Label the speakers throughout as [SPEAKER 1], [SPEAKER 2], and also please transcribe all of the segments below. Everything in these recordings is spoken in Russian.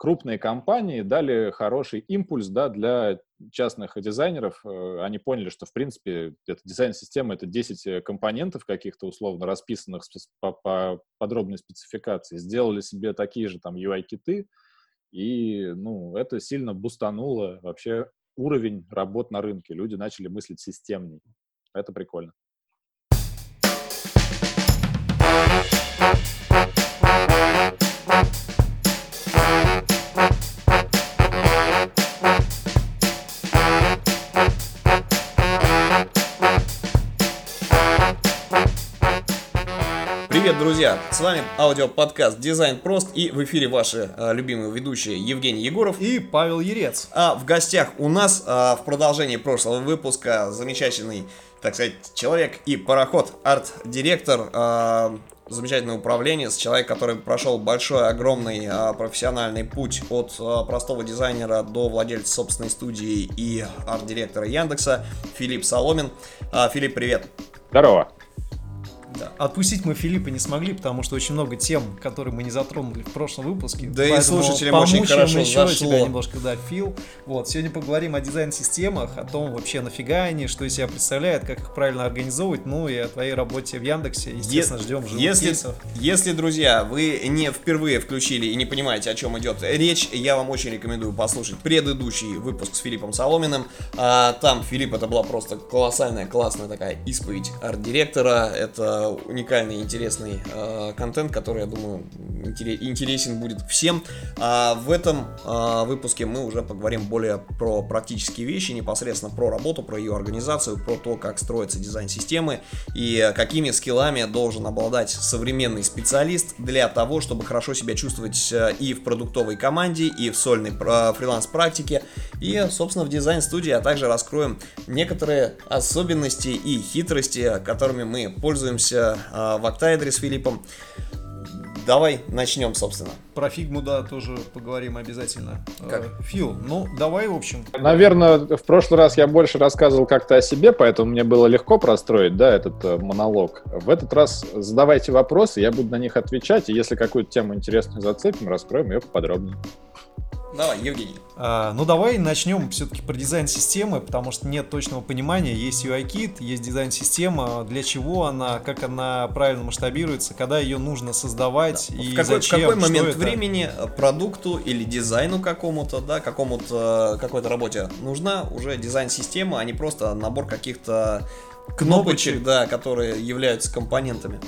[SPEAKER 1] крупные компании дали хороший импульс да, для частных дизайнеров. Э, они поняли, что, в принципе, эта дизайн-система — это 10 компонентов каких-то условно расписанных по, по подробной спецификации. Сделали себе такие же там UI-киты, и ну, это сильно бустануло вообще уровень работ на рынке. Люди начали мыслить системней. Это прикольно.
[SPEAKER 2] Друзья! С вами аудиоподкаст «Дизайн прост» и в эфире ваши а, любимые ведущие Евгений Егоров
[SPEAKER 3] и Павел Ерец.
[SPEAKER 2] А в гостях у нас а, в продолжении прошлого выпуска замечательный, так сказать, человек и пароход, арт-директор, а, замечательный управленец, человек, который прошел большой, огромный а, профессиональный путь от а, простого дизайнера до владельца собственной студии и арт-директора Яндекса, Филипп Соломин. А, Филипп, привет!
[SPEAKER 1] Здорово!
[SPEAKER 3] Да. Отпустить мы Филиппа не смогли, потому что очень много тем, которые мы не затронули в прошлом выпуске.
[SPEAKER 2] Да и слушателям очень хорошо
[SPEAKER 3] еще
[SPEAKER 2] зашло.
[SPEAKER 3] тебя немножко, да, Фил. Вот, сегодня поговорим о дизайн-системах, о том вообще нафига они, что из себя представляют, как их правильно организовывать, ну и о твоей работе в Яндексе. Естественно, е- ждем живых
[SPEAKER 2] если,
[SPEAKER 3] кейсов.
[SPEAKER 2] Если, друзья, вы не впервые включили и не понимаете, о чем идет речь, я вам очень рекомендую послушать предыдущий выпуск с Филиппом Соломиным. А, там Филипп, это была просто колоссальная, классная такая исповедь арт-директора. Это уникальный, интересный э, контент, который, я думаю, интересен будет всем. А в этом э, выпуске мы уже поговорим более про практические вещи, непосредственно про работу, про ее организацию, про то, как строится дизайн системы и какими скиллами должен обладать современный специалист для того, чтобы хорошо себя чувствовать э, и в продуктовой команде, и в сольной э, фриланс-практике, и, собственно, в дизайн-студии, а также раскроем некоторые особенности и хитрости, которыми мы пользуемся общаемся э, в октаэдре с Филиппом. Давай начнем, собственно.
[SPEAKER 3] Про фигму, да, тоже поговорим обязательно.
[SPEAKER 2] Как?
[SPEAKER 3] Э, Фил, ну, давай, в общем.
[SPEAKER 1] Наверное, в прошлый раз я больше рассказывал как-то о себе, поэтому мне было легко простроить, да, этот э, монолог. В этот раз задавайте вопросы, я буду на них отвечать, и если какую-то тему интересную зацепим, раскроем ее поподробнее.
[SPEAKER 2] Давай, Евгений.
[SPEAKER 3] А, ну, давай начнем все-таки про дизайн системы, потому что нет точного понимания. Есть UI-кит, есть дизайн-система, для чего она, как она правильно масштабируется, когда ее нужно создавать да. и
[SPEAKER 2] в какой,
[SPEAKER 3] зачем,
[SPEAKER 2] в какой момент это? времени продукту или дизайну какому-то, да, какому-то какой-то работе нужна уже дизайн-система, а не просто набор каких-то кнопочек, кнопочек, да, которые являются компонентами.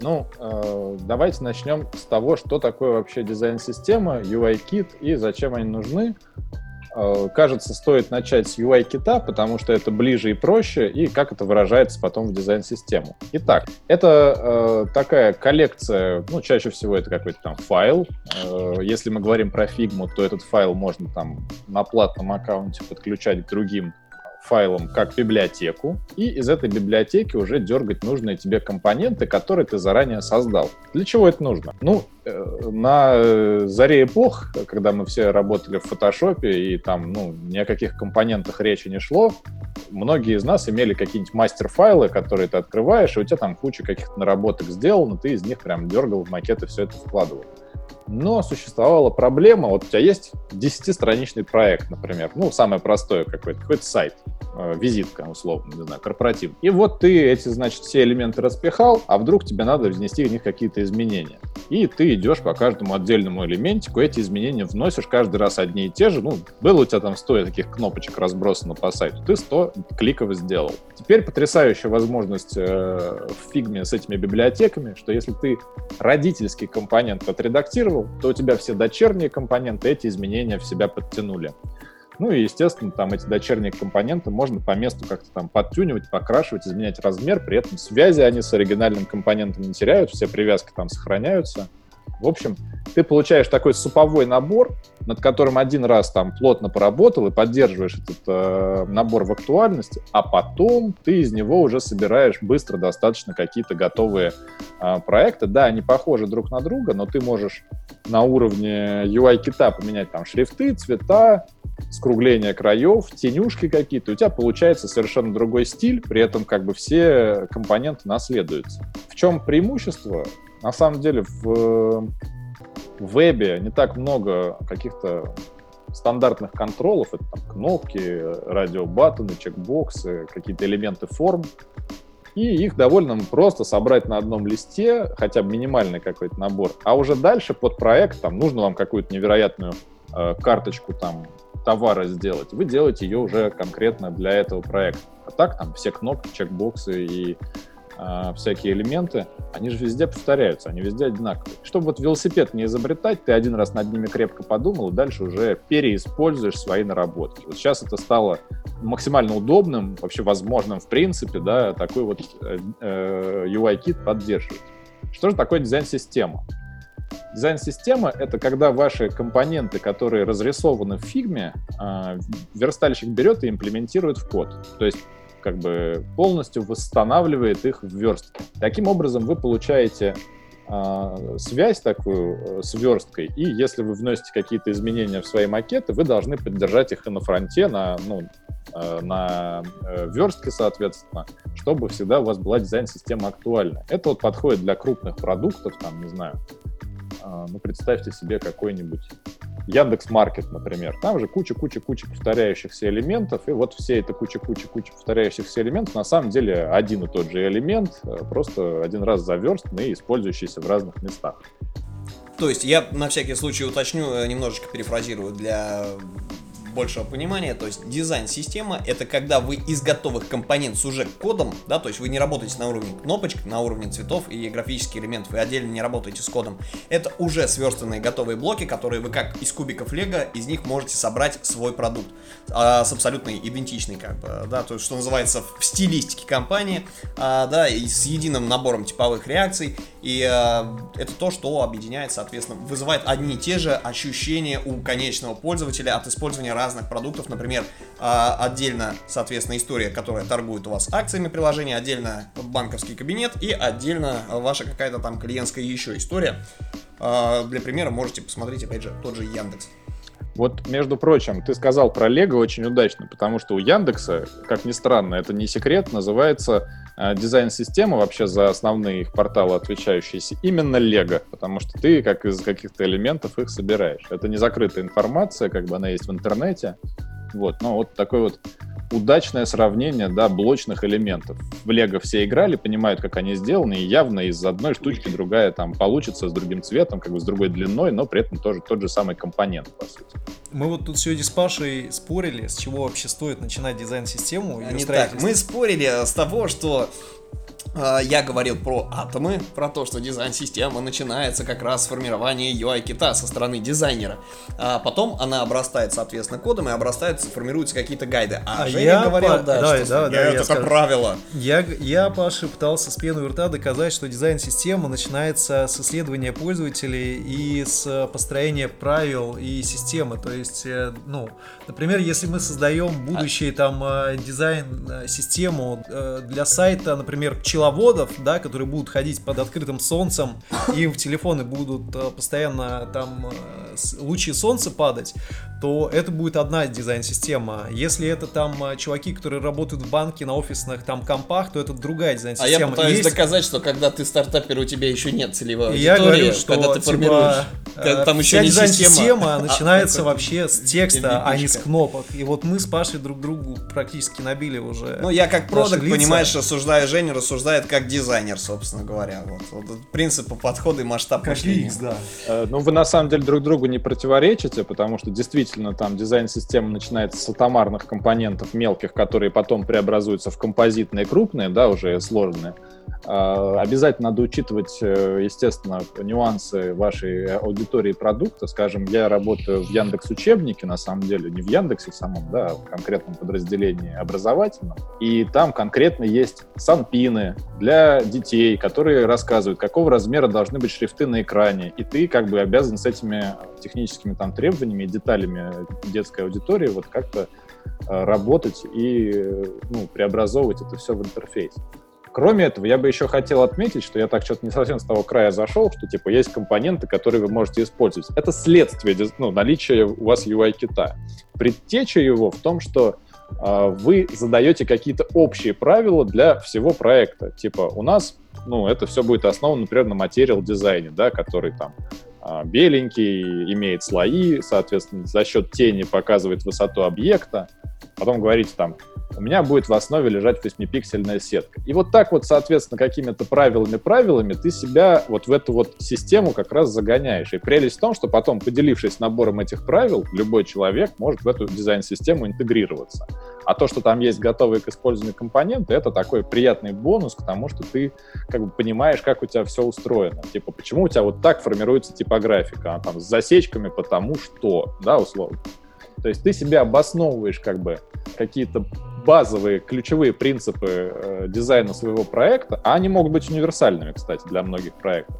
[SPEAKER 1] Ну, э, давайте начнем с того, что такое вообще дизайн-система, UI-кит и зачем они нужны. Э, кажется, стоит начать с UI-кита, потому что это ближе и проще, и как это выражается потом в дизайн-систему. Итак, это э, такая коллекция, ну, чаще всего это какой-то там файл. Э, если мы говорим про Figma, то этот файл можно там на платном аккаунте подключать к другим файлом как библиотеку, и из этой библиотеки уже дергать нужные тебе компоненты, которые ты заранее создал. Для чего это нужно? Ну, э, на заре эпох, когда мы все работали в фотошопе, и там, ну, ни о каких компонентах речи не шло, многие из нас имели какие-нибудь мастер-файлы, которые ты открываешь, и у тебя там куча каких-то наработок сделано, ты из них прям дергал в макеты, все это вкладывал. Но существовала проблема, вот у тебя есть 10-страничный проект, например, ну, самое простое какой-то, какой-то сайт, э, визитка, условно, не знаю, корпоратив. И вот ты эти, значит, все элементы распихал, а вдруг тебе надо внести в них какие-то изменения. И ты идешь по каждому отдельному элементику, эти изменения вносишь каждый раз одни и те же. Ну, было у тебя там 100 таких кнопочек разбросано по сайту, ты 100 кликов сделал. Теперь потрясающая возможность э, в фигме с этими библиотеками, что если ты родительский компонент отредактировал, сделал, то у тебя все дочерние компоненты эти изменения в себя подтянули. Ну и, естественно, там эти дочерние компоненты можно по месту как-то там подтюнивать, покрашивать, изменять размер, при этом связи они с оригинальным компонентом не теряют, все привязки там сохраняются. В общем, ты получаешь такой суповой набор, над которым один раз там плотно поработал и поддерживаешь этот э, набор в актуальности, а потом ты из него уже собираешь быстро достаточно какие-то готовые э, проекты. Да, они похожи друг на друга, но ты можешь на уровне UI-кита поменять там шрифты, цвета, скругление краев, тенюшки какие-то, у тебя получается совершенно другой стиль, при этом как бы все компоненты наследуются. В чем преимущество? На самом деле в в вебе не так много каких-то стандартных контролов, это там, кнопки, радиобаттоны, чекбоксы, какие-то элементы форм, и их довольно просто собрать на одном листе, хотя бы минимальный какой-то набор. А уже дальше под проект там нужно вам какую-то невероятную э, карточку там товара сделать. Вы делаете ее уже конкретно для этого проекта. А так там все кнопки, чекбоксы и э, всякие элементы, они же везде повторяются, они везде одинаковые. Чтобы вот велосипед не изобретать, ты один раз над ними крепко подумал, и дальше уже переиспользуешь свои наработки. Вот сейчас это стало максимально удобным, вообще возможным в принципе, да, такой вот э, э UI-кит поддерживать. Что же такое дизайн-система? Дизайн-система — это когда ваши компоненты, которые разрисованы в фигме, э, верстальщик берет и имплементирует в код. То есть как бы полностью восстанавливает их в верстке. Таким образом, вы получаете э, связь такую э, с версткой, и если вы вносите какие-то изменения в свои макеты, вы должны поддержать их и на фронте, на, ну, э, на э, верстке, соответственно, чтобы всегда у вас была дизайн-система актуальна. Это вот подходит для крупных продуктов, там, не знаю, ну, представьте себе какой-нибудь Яндекс Маркет, например. Там же куча-куча-куча повторяющихся элементов, и вот все это куча-куча-куча повторяющихся элементов на самом деле один и тот же элемент, э, просто один раз заверстанный и использующийся в разных местах.
[SPEAKER 2] То есть я на всякий случай уточню, э, немножечко перефразирую для большего понимания, то есть дизайн-система это когда вы из готовых компонент с уже кодом, да, то есть вы не работаете на уровне кнопочек, на уровне цветов и графических элементов, вы отдельно не работаете с кодом. Это уже сверстанные готовые блоки, которые вы как из кубиков лего, из них можете собрать свой продукт а, с абсолютно идентичный, как бы, да, то есть что называется в стилистике компании, а, да, и с единым набором типовых реакций, и а, это то, что объединяет, соответственно, вызывает одни и те же ощущения у конечного пользователя от использования разных продуктов, например, а, отдельно, соответственно, история, которая торгует у вас акциями приложения, отдельно банковский кабинет и отдельно ваша какая-то там клиентская еще история. А, для примера можете посмотреть, опять же, тот же Яндекс.
[SPEAKER 1] Вот, между прочим, ты сказал про Лего очень удачно, потому что у Яндекса, как ни странно, это не секрет, называется э, дизайн-система вообще за основные их порталы, отвечающиеся, именно Лего, потому что ты как из каких-то элементов их собираешь. Это не закрытая информация, как бы она есть в интернете. Вот, но вот такой вот удачное сравнение, да, блочных элементов. В Лего все играли, понимают, как они сделаны, и явно из одной штучки другая там получится с другим цветом, как бы с другой длиной, но при этом тоже тот же самый компонент, по сути.
[SPEAKER 3] Мы вот тут сегодня с Пашей спорили, с чего вообще стоит начинать дизайн-систему.
[SPEAKER 2] Не так, мы спорили с того, что я говорил про атомы, про то, что дизайн-система начинается как раз с формирования UI-кита со стороны дизайнера. А потом она обрастает, соответственно, кодом и обрастается, формируются какие-то гайды. А, а я говорил, по... да, да, что да, да, это как правило.
[SPEAKER 3] Я, я, Паша, пытался с пеной рта доказать, что дизайн-система начинается с исследования пользователей и с построения правил и системы. То есть, э, ну, например, если мы создаем будущий там э, дизайн-систему э, для сайта, например, пчеловодов, да, которые будут ходить под открытым солнцем, и в телефоны будут э, постоянно там э, лучи солнца падать, то это будет одна дизайн-система. Если это там э, чуваки, которые работают в банке на офисных там компах, то это другая дизайн-система.
[SPEAKER 2] А я пытаюсь Есть... доказать, что когда ты стартапер, у тебя еще нет целевой аудитории,
[SPEAKER 3] я говорю, что, когда ты типа, формируешь, там еще дизайн-система а, начинается вообще с текста, а не с кнопок. И вот мы с Пашей друг другу практически набили уже.
[SPEAKER 2] Ну, я как продукт, понимаешь, рассуждая Женя, рассуждаю рассуждает как дизайнер, собственно говоря. Вот, вот принципы подхода и масштаб как мышления.
[SPEAKER 1] да. Э, ну, вы на самом деле друг другу не противоречите, потому что действительно там дизайн-система начинается с атомарных компонентов мелких, которые потом преобразуются в композитные крупные, да, уже сложные. Э, обязательно надо учитывать, э, естественно, нюансы вашей аудитории продукта. Скажем, я работаю в Яндекс учебнике, на самом деле, не в Яндексе самом, да, а в конкретном подразделении образовательном. И там конкретно есть санпины, для детей, которые рассказывают, какого размера должны быть шрифты на экране, и ты как бы обязан с этими техническими там требованиями и деталями детской аудитории вот как-то э, работать и ну, преобразовывать это все в интерфейс. Кроме этого, я бы еще хотел отметить, что я так что-то не совсем с того края зашел, что типа есть компоненты, которые вы можете использовать. Это следствие ну, наличия у вас UI-кита. Предтеча его в том, что а, вы задаете какие-то общие правила для всего проекта. Типа у нас, ну, это все будет основано, например, на материал дизайне, да, который там а, беленький, имеет слои, соответственно, за счет тени показывает высоту объекта. Потом говорите там, у меня будет в основе лежать 8-пиксельная сетка. И вот так вот, соответственно, какими-то правилами-правилами ты себя вот в эту вот систему как раз загоняешь. И прелесть в том, что потом, поделившись набором этих правил, любой человек может в эту дизайн-систему интегрироваться. А то, что там есть готовые к использованию компоненты, это такой приятный бонус к тому, что ты как бы понимаешь, как у тебя все устроено. Типа, почему у тебя вот так формируется типографика, а там с засечками потому что, да, условно. То есть ты себе обосновываешь как бы какие-то базовые ключевые принципы э, дизайна своего проекта, а они могут быть универсальными, кстати, для многих проектов,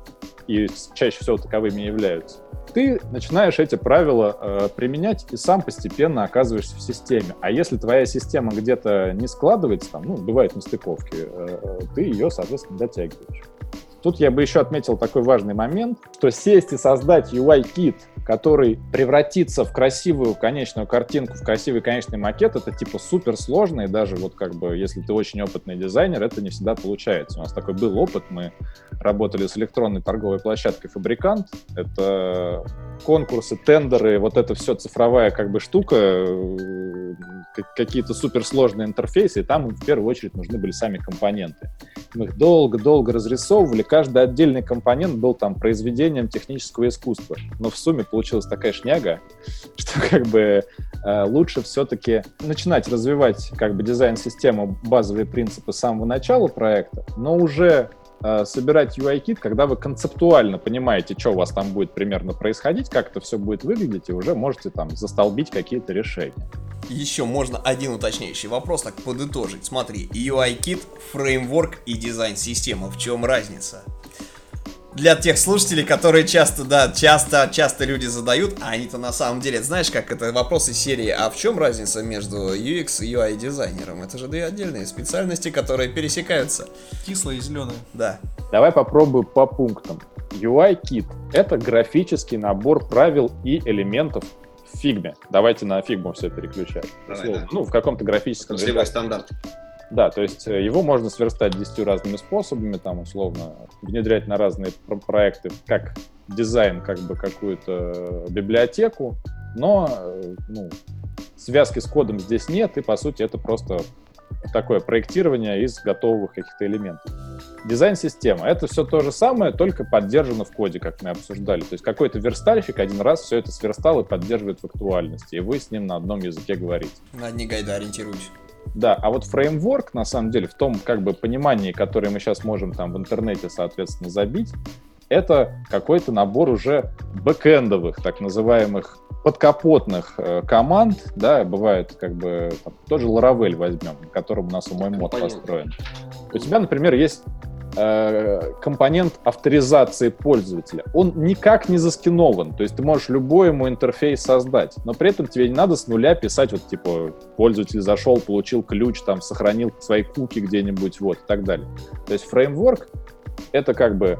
[SPEAKER 1] и чаще всего таковыми являются. Ты начинаешь эти правила э, применять и сам постепенно оказываешься в системе. А если твоя система где-то не складывается, там, ну, бывают нестыковки, э, ты ее, соответственно, дотягиваешь. Тут я бы еще отметил такой важный момент, что сесть и создать UI-кит, который превратится в красивую конечную картинку, в красивый конечный макет, это типа супер сложно, и даже вот как бы, если ты очень опытный дизайнер, это не всегда получается. У нас такой был опыт, мы работали с электронной торговой площадкой «Фабрикант», это конкурсы, тендеры, вот это все цифровая как бы штука, э, какие-то суперсложные интерфейсы, и там в первую очередь нужны были сами компоненты. Мы их долго-долго разрисовывали, каждый отдельный компонент был там произведением технического искусства, но в сумме получилась такая шняга, что как бы э, лучше все-таки начинать развивать как бы дизайн-систему, базовые принципы с самого начала проекта, но уже Э, собирать UI-кит, когда вы концептуально понимаете, что у вас там будет примерно происходить, как это все будет выглядеть, и уже можете там застолбить какие-то решения.
[SPEAKER 2] Еще можно один уточняющий вопрос так подытожить. Смотри, UI-кит, фреймворк и дизайн-система. В чем разница? Для тех слушателей, которые часто, да, часто, часто люди задают, а они-то на самом деле, знаешь, как это вопросы серии, а в чем разница между UX и UI дизайнером? Это же две отдельные специальности, которые пересекаются.
[SPEAKER 3] Кислое и зеленое.
[SPEAKER 2] Да.
[SPEAKER 1] Давай попробую по пунктам. UI-кит — это графический набор правил и элементов в фигме. Давайте на фигму все переключать. Давай, да. Ну, в каком-то графическом...
[SPEAKER 2] стандарт.
[SPEAKER 1] Да, то есть э, его можно сверстать десятью разными способами, там, условно, внедрять на разные проекты, как дизайн, как бы какую-то библиотеку, но э, ну, связки с кодом здесь нет, и, по сути, это просто такое проектирование из готовых каких-то элементов. Дизайн-система — это все то же самое, только поддержано в коде, как мы обсуждали. То есть какой-то верстальщик один раз все это сверстал и поддерживает в актуальности, и вы с ним на одном языке говорите.
[SPEAKER 2] На одни гайды ориентируюсь.
[SPEAKER 1] Да, а вот фреймворк, на самом деле, в том как бы понимании, которое мы сейчас можем там в интернете, соответственно, забить, это какой-то набор уже бэкэндовых, так называемых подкапотных э, команд, да, бывает как бы там, тоже Laravel возьмем, на котором у нас у мой мод построен. У тебя, например, есть Э, компонент авторизации пользователя. Он никак не заскинован, то есть ты можешь любой ему интерфейс создать, но при этом тебе не надо с нуля писать вот типа пользователь зашел, получил ключ, там сохранил свои куки где-нибудь, вот и так далее. То есть фреймворк это как бы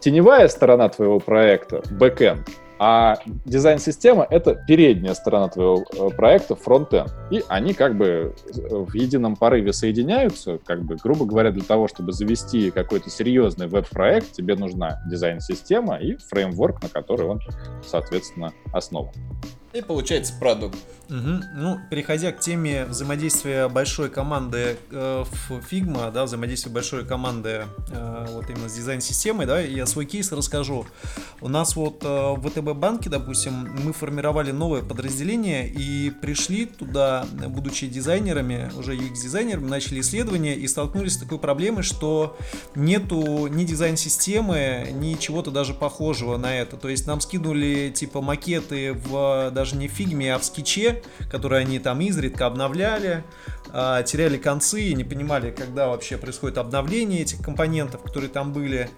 [SPEAKER 1] теневая сторона твоего проекта, бэкэнд, а дизайн-система — это передняя сторона твоего э, проекта, фронтенд. И они как бы в едином порыве соединяются, как бы, грубо говоря, для того, чтобы завести какой-то серьезный веб-проект, тебе нужна дизайн-система и фреймворк, на который он, соответственно, основан.
[SPEAKER 2] И получается продукт.
[SPEAKER 3] Угу. Ну, переходя к теме взаимодействия большой команды э, Figma, да, взаимодействия большой команды э, вот именно с дизайн-системой, да, я свой кейс расскажу. У нас вот э, в ВТБ банке, допустим, мы формировали новое подразделение и пришли туда, будучи дизайнерами, уже UX-дизайнерами, начали исследования и столкнулись с такой проблемой, что нету ни дизайн-системы, ни чего-то даже похожего на это. То есть нам скинули типа макеты в даже не в фигме, а в скетче, которые они там изредка обновляли, а, теряли концы и не понимали, когда вообще происходит обновление этих компонентов, которые там были.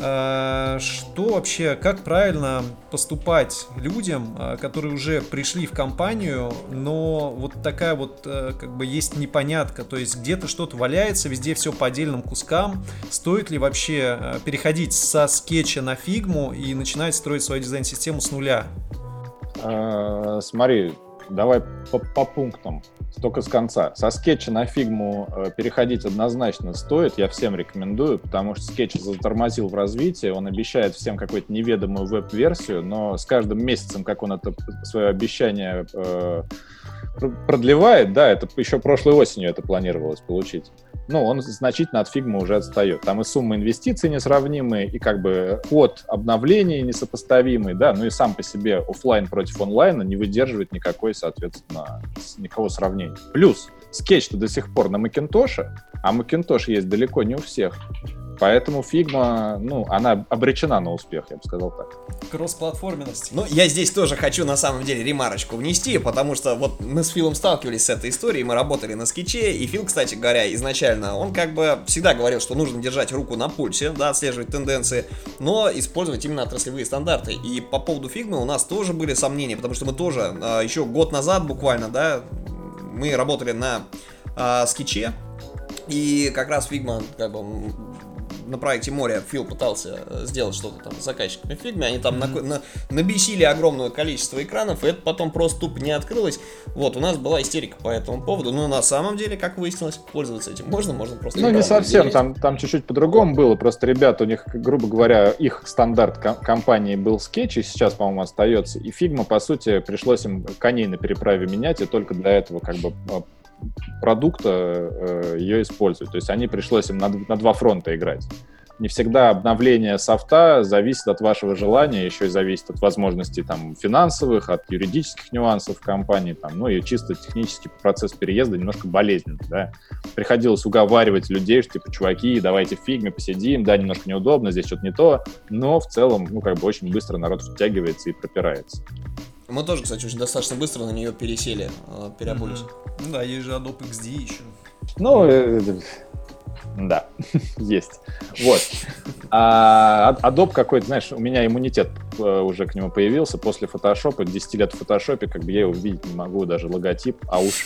[SPEAKER 3] А, что вообще, как правильно поступать людям, а, которые уже пришли в компанию, но вот такая вот как бы есть непонятка, то есть где-то что-то валяется, везде все по отдельным кускам. Стоит ли вообще переходить со скетча на фигму и начинать строить свою дизайн-систему с нуля?
[SPEAKER 1] Э, смотри, давай по, по пунктам. только с конца. Со скетча на фигму э, переходить однозначно стоит, я всем рекомендую, потому что скетч затормозил в развитии, он обещает всем какую-то неведомую веб-версию, но с каждым месяцем, как он это свое обещание э, продлевает, да, это еще прошлой осенью это планировалось получить. Ну, он значительно от фигмы уже отстает. Там и сумма инвестиций несравнимые, и как бы ход обновлений несопоставимый, да, ну и сам по себе офлайн против онлайна не выдерживает никакой, соответственно, никакого сравнения. Плюс скетч-то до сих пор на Макинтоше, а Макинтош есть далеко не у всех. Поэтому Figma, ну, она обречена на успех, я бы сказал так.
[SPEAKER 3] Кроссплатформенность.
[SPEAKER 2] Ну, я здесь тоже хочу на самом деле ремарочку внести, потому что вот мы с Филом сталкивались с этой историей, мы работали на скетче, и Фил, кстати говоря, изначально, он как бы всегда говорил, что нужно держать руку на пульсе, да, отслеживать тенденции, но использовать именно отраслевые стандарты. И по поводу Figma у нас тоже были сомнения, потому что мы тоже а, еще год назад буквально, да, мы работали на а, Sketch'е, и как раз Figma как бы на проекте Море Фил пытался э, сделать что-то там с заказчиками Figm'е, они там mm-hmm. на, на, набесили огромное количество экранов, и это потом просто тупо не открылось. Вот, у нас была истерика по этому поводу, но на самом деле, как выяснилось, пользоваться этим можно, можно просто...
[SPEAKER 1] Ну, не совсем, там, там чуть-чуть по-другому было, просто ребята, у них, грубо говоря, их стандарт компании был скетч, и сейчас, по-моему, остается, и Figma, по сути, пришлось им коней на переправе менять, и только для этого как бы а, продукта э, ее используют. То есть они пришлось им на, на два фронта играть. Не всегда обновление софта зависит от вашего желания, еще и зависит от возможностей там, финансовых, от юридических нюансов компании, там, ну и чисто технический процесс переезда немножко болезненный. Да? Приходилось уговаривать людей, что типа, чуваки, давайте в фигме посидим, да, немножко неудобно, здесь что-то не то, но в целом, ну, как бы очень быстро народ втягивается и пропирается.
[SPEAKER 2] Мы тоже, кстати, очень достаточно быстро на нее пересели, э, переобулись.
[SPEAKER 3] Mm-hmm. Ну да, есть же Adobe XD еще.
[SPEAKER 1] Ну, э, да, есть. Вот. А Adobe какой-то, знаешь, у меня иммунитет э, уже к нему появился после фотошопа. 10 лет в фотошопе, как бы я его видеть не могу, даже логотип. А уж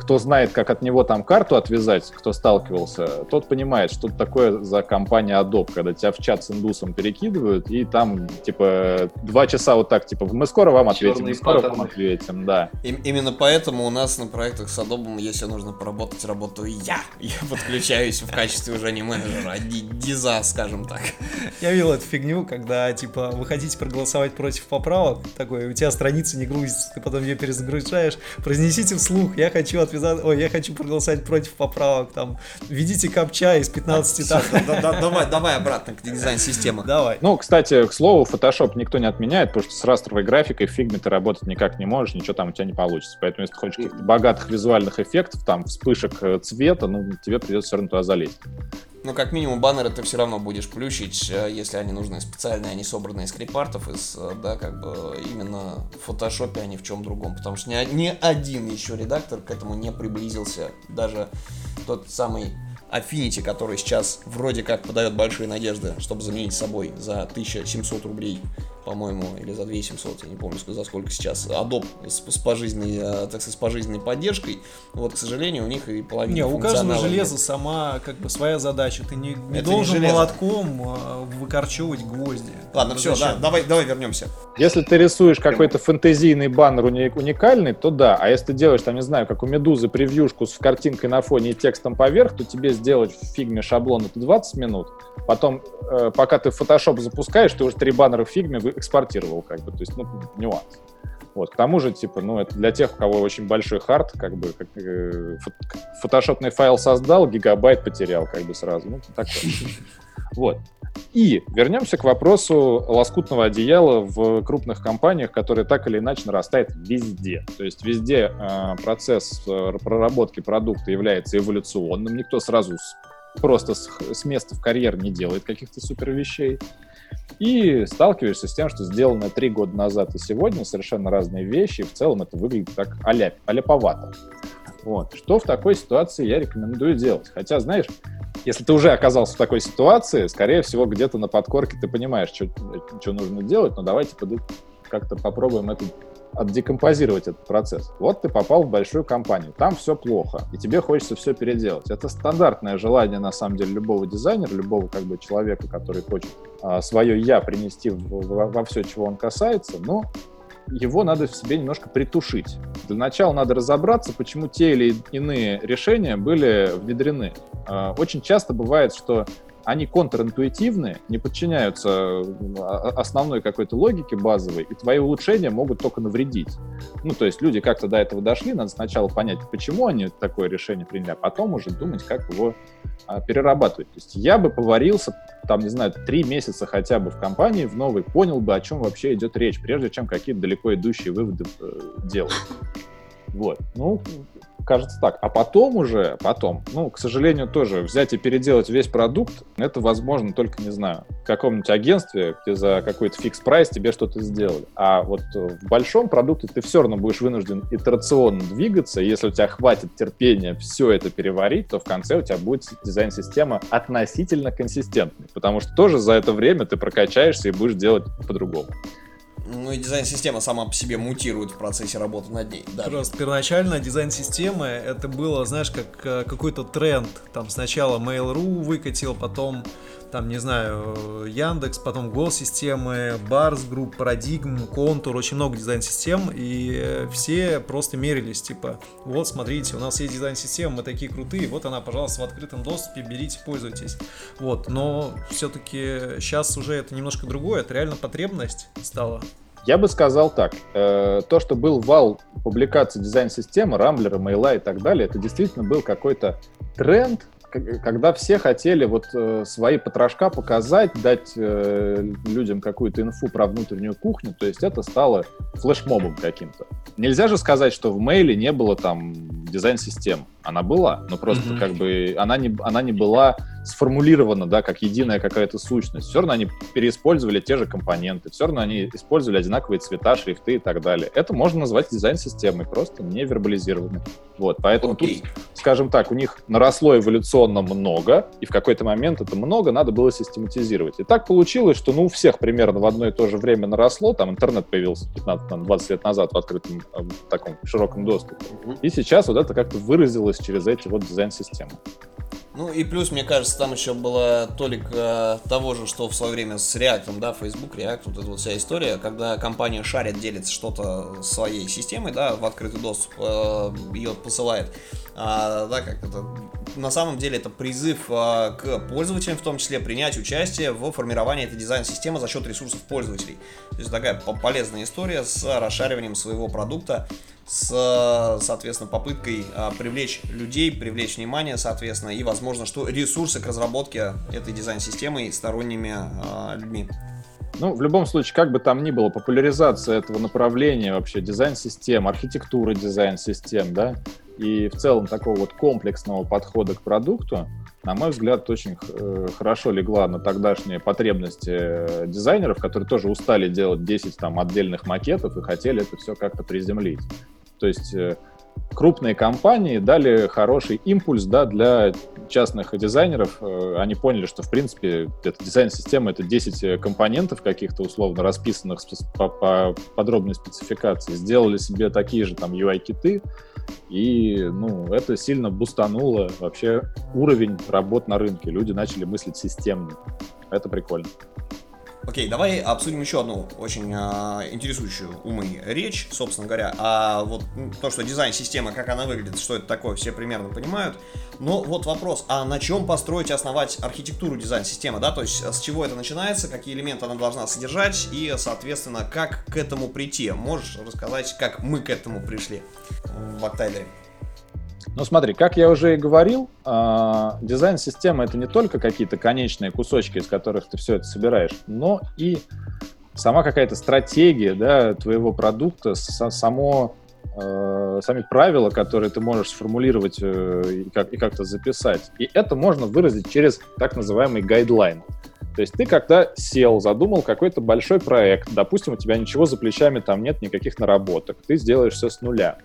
[SPEAKER 1] кто знает, как от него там карту отвязать, кто сталкивался, тот понимает, что это такое за компания Adobe, когда тебя в чат с индусом перекидывают, и там, типа, два часа вот так, типа, мы скоро вам ответим, мы скоро вам ответим, да.
[SPEAKER 2] И, именно поэтому у нас на проектах с Adobe, если нужно поработать, работаю я. Я подключаюсь в качестве уже не менеджера, а диза, скажем так.
[SPEAKER 3] Я видел эту фигню, когда, типа, вы хотите проголосовать против поправок, такой, у тебя страница не грузится, ты потом ее перезагружаешь, произнесите вслух, я хочу от отвязать, ой, я хочу проголосовать против поправок, там, введите капча из 15 так,
[SPEAKER 2] там. давай, давай обратно к дизайн-системам.
[SPEAKER 3] Давай.
[SPEAKER 1] Ну, кстати, к слову, Photoshop никто не отменяет, потому что с растровой графикой в фигме ты работать никак не можешь, ничего там у тебя не получится. Поэтому, если ты хочешь каких-то богатых визуальных эффектов, там, вспышек э, цвета, ну, тебе придется все равно туда залезть.
[SPEAKER 2] Ну, как минимум, баннеры ты все равно будешь плющить, э, если они нужны специальные, они собранные из крипартов, из, э, да, как бы именно в фотошопе, а не в чем другом. Потому что ни, ни один еще редактор к этому не приблизился. Даже тот самый Affinity, который сейчас вроде как подает большие надежды, чтобы заменить собой за 1700 рублей по-моему, или за 2700, я не помню, за сколько сейчас, Adobe с, с пожизненной, э, так сказать, с пожизненной поддержкой, вот, к сожалению, у них и половина
[SPEAKER 3] Не, у каждого железа нет. сама, как бы, своя задача, ты не, не должен не молотком э, выкорчевывать гвозди.
[SPEAKER 2] Ладно, все, да, давай, давай вернемся.
[SPEAKER 1] Если ты рисуешь какой-то фэнтезийный баннер уникальный, то да, а если ты делаешь, там, не знаю, как у Медузы, превьюшку с картинкой на фоне и текстом поверх, то тебе сделать в Figm'е шаблон это 20 минут, потом, э, пока ты Photoshop запускаешь, ты уже три баннера в Figm'е экспортировал, как бы, то есть, ну, нюанс. Вот, к тому же, типа, ну, это для тех, у кого очень большой хард, как бы, как, э, фотошопный файл создал, гигабайт потерял, как бы, сразу, ну, такое. Вот. И вернемся к вопросу лоскутного одеяла в крупных компаниях, которые так или иначе нарастает везде. То есть везде э, процесс э, проработки продукта является эволюционным. Никто сразу с, просто с, с места в карьер не делает каких-то супер вещей. И сталкиваешься с тем, что сделано три года назад и сегодня совершенно разные вещи, и в целом это выглядит так аляп, аляповато. Вот. Что в такой ситуации я рекомендую делать? Хотя, знаешь, если ты уже оказался в такой ситуации, скорее всего, где-то на подкорке ты понимаешь, что, что нужно делать, но давайте как-то попробуем это отдекомпозировать этот процесс. Вот ты попал в большую компанию, там все плохо, и тебе хочется все переделать. Это стандартное желание, на самом деле, любого дизайнера, любого как бы человека, который хочет а, свое «я» принести во все, чего он касается, но его надо в себе немножко притушить. Для начала надо разобраться, почему те или иные решения были внедрены. А, очень часто бывает, что они контринтуитивны, не подчиняются а, основной какой-то логике базовой, и твои улучшения могут только навредить. Ну, то есть люди как-то до этого дошли, надо сначала понять, почему они такое решение приняли, а потом уже думать, как его а, перерабатывать. То есть я бы поварился, там, не знаю, три месяца хотя бы в компании, в новой, понял бы, о чем вообще идет речь, прежде чем какие-то далеко идущие выводы э, делать. Вот. Ну, кажется так. А потом уже, потом, ну, к сожалению, тоже взять и переделать весь продукт, это возможно только, не знаю, в каком-нибудь агентстве, где за какой-то фикс прайс тебе что-то сделали. А вот в большом продукте ты все равно будешь вынужден итерационно двигаться. Если у тебя хватит терпения все это переварить, то в конце у тебя будет дизайн-система относительно консистентной. Потому что тоже за это время ты прокачаешься и будешь делать по-другому.
[SPEAKER 2] Ну и дизайн-система сама по себе мутирует в процессе работы над ней.
[SPEAKER 3] Да. Просто первоначально дизайн системы это было, знаешь, как э, какой-то тренд. Там сначала Mail.ru выкатил, потом там, не знаю, Яндекс, потом Гол-системы, Барс Групп, Парадигм, Контур, очень много дизайн-систем, и все просто мерились, типа, вот, смотрите, у нас есть дизайн-система, мы такие крутые, вот она, пожалуйста, в открытом доступе, берите, пользуйтесь. Вот, но все-таки сейчас уже это немножко другое, это реально потребность стала.
[SPEAKER 1] Я бы сказал так. Э, то, что был вал публикации дизайн-системы, Рамблера, Мейла и так далее, это действительно был какой-то тренд, когда все хотели вот э, свои потрошка показать, дать э, людям какую-то инфу про внутреннюю кухню, то есть это стало флешмобом каким-то. Нельзя же сказать, что в мейле не было там дизайн-систем. Она была, но просто mm-hmm. как бы она не, она не была сформулирована, да, как единая какая-то сущность. Все равно они переиспользовали те же компоненты, все равно они использовали одинаковые цвета, шрифты и так далее. Это можно назвать дизайн-системой, просто не вербализированной. Вот, поэтому okay. тут, скажем так, у них наросло эволюционно много, и в какой-то момент это много надо было систематизировать. И так получилось, что ну, у всех примерно в одно и то же время наросло, там интернет появился 15-20 лет назад в открытом в таком широком доступе. Mm-hmm. И сейчас вот это как-то выразилось через эти вот дизайн-системы.
[SPEAKER 2] Ну и плюс, мне кажется, там еще было толик того же, что в свое время с React, да, Facebook, React, вот эта вот вся история, когда компания шарит, делится что-то своей системой, да, в открытый доступ, э, ее посылает, а, да, как это, на самом деле это призыв а, к пользователям, в том числе принять участие в формировании этой дизайн-системы за счет ресурсов пользователей. То есть такая полезная история с расшариванием своего продукта с, соответственно, попыткой а, привлечь людей, привлечь внимание, соответственно, и, возможно, что ресурсы к разработке этой дизайн-системы сторонними а, людьми.
[SPEAKER 1] Ну, в любом случае, как бы там ни было, популяризация этого направления вообще, дизайн-систем, архитектуры дизайн-систем, да, и в целом такого вот комплексного подхода к продукту, на мой взгляд, очень э, хорошо легла на тогдашние потребности э, дизайнеров, которые тоже устали делать 10 там отдельных макетов и хотели это все как-то приземлить. То есть э, крупные компании дали хороший импульс да, для частных дизайнеров. Э, они поняли, что, в принципе, эта дизайн-система — это 10 компонентов каких-то условно расписанных по, по подробной спецификации. Сделали себе такие же там UI-киты, и ну, это сильно бустануло вообще уровень работ на рынке. Люди начали мыслить системно. Это прикольно.
[SPEAKER 2] Окей, давай обсудим еще одну очень а, интересующую умы речь, собственно говоря. А вот то, что дизайн системы, как она выглядит, что это такое, все примерно понимают. Но вот вопрос, а на чем построить и основать архитектуру дизайн-системы, да? То есть с чего это начинается, какие элементы она должна содержать и, соответственно, как к этому прийти? Можешь рассказать, как мы к этому пришли в Octile?
[SPEAKER 1] Ну смотри, как я уже и говорил, э, дизайн-система это не только какие-то конечные кусочки, из которых ты все это собираешь, но и сама какая-то стратегия да, твоего продукта, само, э, сами правила, которые ты можешь сформулировать э, и, как, и как-то записать. И это можно выразить через так называемый гайдлайн. То есть ты когда сел, задумал какой-то большой проект, допустим, у тебя ничего за плечами там нет, никаких наработок, ты сделаешь все с нуля.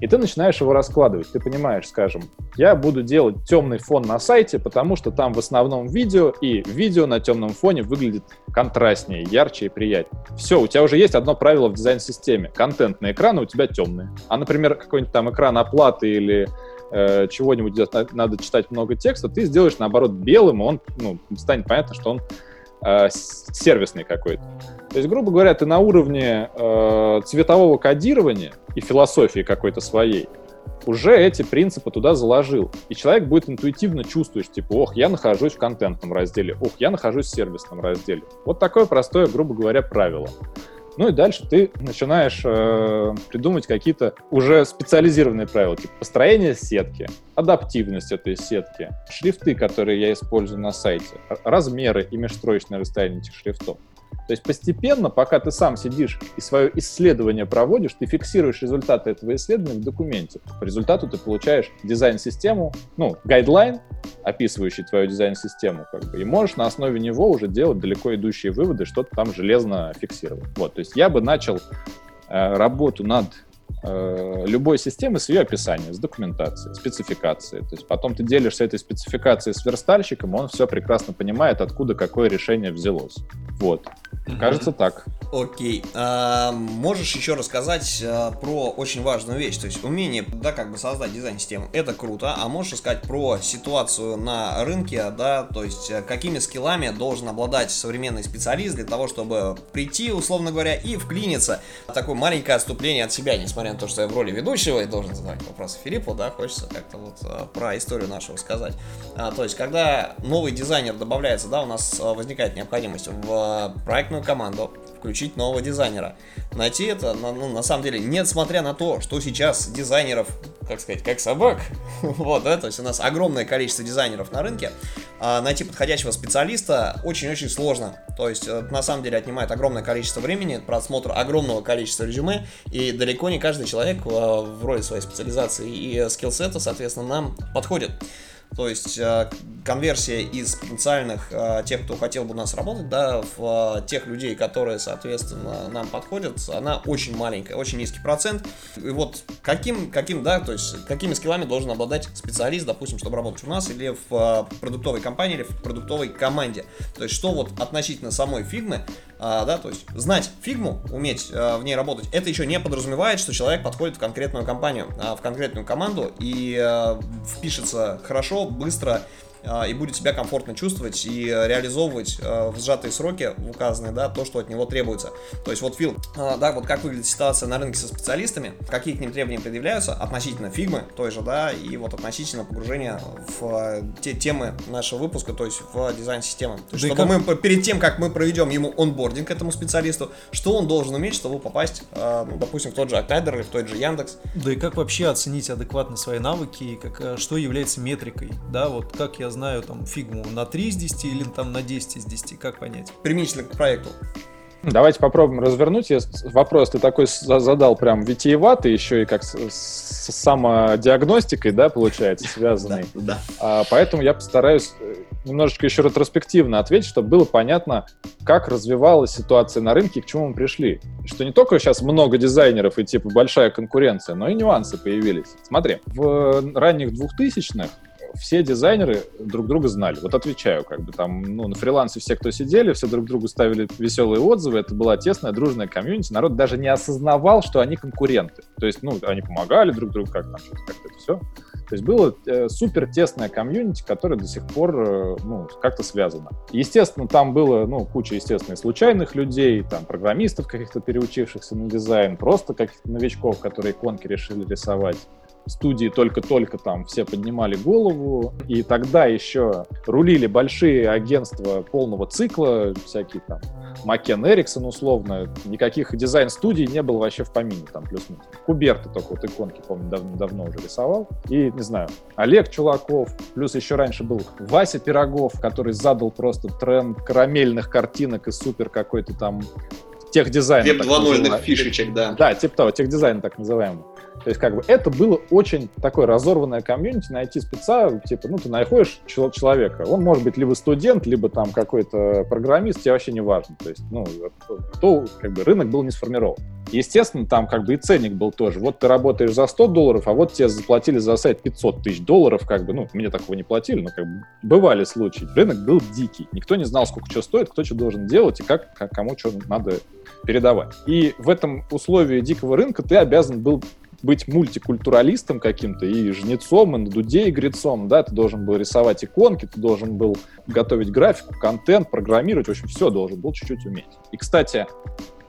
[SPEAKER 1] И ты начинаешь его раскладывать. Ты понимаешь, скажем, я буду делать темный фон на сайте, потому что там в основном видео, и видео на темном фоне выглядит контрастнее, ярче и приятнее. Все, у тебя уже есть одно правило в дизайн-системе. Контент на экраны у тебя темный. А, например, какой-нибудь там экран оплаты или э, чего-нибудь, надо читать много текста, ты сделаешь, наоборот, белым, и он, ну, станет понятно, что он э, сервисный какой-то. То есть, грубо говоря, ты на уровне э, цветового кодирования и философии какой-то своей уже эти принципы туда заложил. И человек будет интуитивно чувствовать, типа, ох, я нахожусь в контентном разделе, ох, я нахожусь в сервисном разделе. Вот такое простое, грубо говоря, правило. Ну и дальше ты начинаешь э, придумать какие-то уже специализированные правила, типа построение сетки, адаптивность этой сетки, шрифты, которые я использую на сайте, размеры и межстроечное расстояние этих шрифтов. То есть постепенно, пока ты сам сидишь и свое исследование проводишь, ты фиксируешь результаты этого исследования в документе. По результату ты получаешь дизайн-систему, ну, гайдлайн, описывающий твою дизайн-систему, как бы, и можешь на основе него уже делать далеко идущие выводы, что-то там железно фиксировать. Вот, то есть я бы начал э, работу над любой системы с ее описанием, с документацией, спецификацией. То есть потом ты делишься этой спецификацией с верстальщиком, он все прекрасно понимает, откуда какое решение взялось. Вот. Кажется так.
[SPEAKER 2] Окей. А, можешь еще рассказать а, про очень важную вещь, то есть умение, да, как бы создать дизайн-систему. Это круто. А можешь рассказать про ситуацию на рынке, да, то есть а, какими скиллами должен обладать современный специалист для того, чтобы прийти, условно говоря, и вклиниться. Такое маленькое отступление от себя, несмотря на то, что я в роли ведущего и должен задавать вопросы Филиппу, да, хочется как-то вот а, про историю нашего сказать. А, то есть, когда новый дизайнер добавляется, да, у нас а, возникает необходимость в проектную команду, включить нового дизайнера. Найти это, ну, на самом деле, несмотря на то, что сейчас дизайнеров, как сказать, как собак, вот, да, то есть у нас огромное количество дизайнеров на рынке, а найти подходящего специалиста очень-очень сложно. То есть, это, на самом деле, отнимает огромное количество времени, просмотр огромного количества резюме, и далеко не каждый человек а, в роли своей специализации и скиллсета, соответственно, нам подходит. То есть э, конверсия из потенциальных э, тех, кто хотел бы у нас работать, да, в э, тех людей, которые, соответственно, нам подходят, она очень маленькая, очень низкий процент. И вот каким, каким, да, то есть какими скиллами должен обладать специалист, допустим, чтобы работать у нас или в продуктовой компании, или в продуктовой команде. То есть что вот относительно самой фигмы, да, то есть знать фигму, уметь в ней работать, это еще не подразумевает, что человек подходит в конкретную компанию, в конкретную команду и впишется хорошо, быстро а, и будет себя комфортно чувствовать и реализовывать а, в сжатые сроки в указанные, да, то, что от него требуется. То есть вот, Фил, да, вот как выглядит ситуация на рынке со специалистами, какие к ним требования предъявляются относительно фигмы той же, да, и вот относительно погружения в те темы нашего выпуска, то есть в дизайн-системы. Да чтобы как... мы перед тем, как мы проведем ему онбординг этому специалисту, что он должен уметь, чтобы попасть, ну, допустим, в тот же Актайдер или в тот же Яндекс.
[SPEAKER 3] Да и как вообще оценить адекватно свои навыки, и как, что является метрикой, да, вот как я знаю там фигму на 3 из 10 или там на 10 из 10, как понять?
[SPEAKER 2] Применительно к проекту.
[SPEAKER 1] Давайте попробуем развернуть. Я вопрос ты такой задал прям витиеватый, еще и как с, с самодиагностикой, да, получается, связанный.
[SPEAKER 2] Да, да.
[SPEAKER 1] А, поэтому я постараюсь э, немножечко еще ретроспективно ответить, чтобы было понятно, как развивалась ситуация на рынке и к чему мы пришли. Что не только сейчас много дизайнеров и типа большая конкуренция, но и нюансы появились. Смотри, в ранних двухтысячных все дизайнеры друг друга знали. Вот отвечаю, как бы там, ну, на фрилансе все, кто сидели, все друг другу ставили веселые отзывы, это была тесная, дружная комьюнити, народ даже не осознавал, что они конкуренты. То есть, ну, они помогали друг другу, как там, как-то это все. То есть было э, супер тесное комьюнити, которое до сих пор, э, ну, как-то связано. Естественно, там было, ну, куча, естественно, случайных людей, там, программистов каких-то переучившихся на дизайн, просто каких-то новичков, которые иконки решили рисовать студии только-только там все поднимали голову, и тогда еще рулили большие агентства полного цикла, всякие там Макен Эриксон условно, никаких дизайн-студий не было вообще в помине, там плюс-минус. Куберта только вот иконки, помню, дав- давно уже рисовал. И, не знаю, Олег Чулаков, плюс еще раньше был Вася Пирогов, который задал просто тренд карамельных картинок и супер какой-то там тех дизайн.
[SPEAKER 2] Веб 2.0 фишечек, да.
[SPEAKER 1] Да, типа того, тех дизайн так называемый. То есть, как бы, это было очень такое разорванное комьюнити, найти спеца, типа, ну, ты находишь человека, он может быть либо студент, либо там какой-то программист, тебе вообще не важно. То есть, ну, кто, как бы, рынок был не сформирован. Естественно, там как бы и ценник был тоже. Вот ты работаешь за 100 долларов, а вот тебе заплатили за сайт 500 тысяч долларов, как бы, ну, мне такого не платили, но как бы бывали случаи. Рынок был дикий. Никто не знал, сколько что стоит, кто что должен делать и как, как кому что надо передавать. И в этом условии дикого рынка ты обязан был быть мультикультуралистом каким-то и жнецом, и на дуде игрецом, да, ты должен был рисовать иконки, ты должен был готовить графику, контент, программировать, в общем, все должен был чуть-чуть уметь. И, кстати,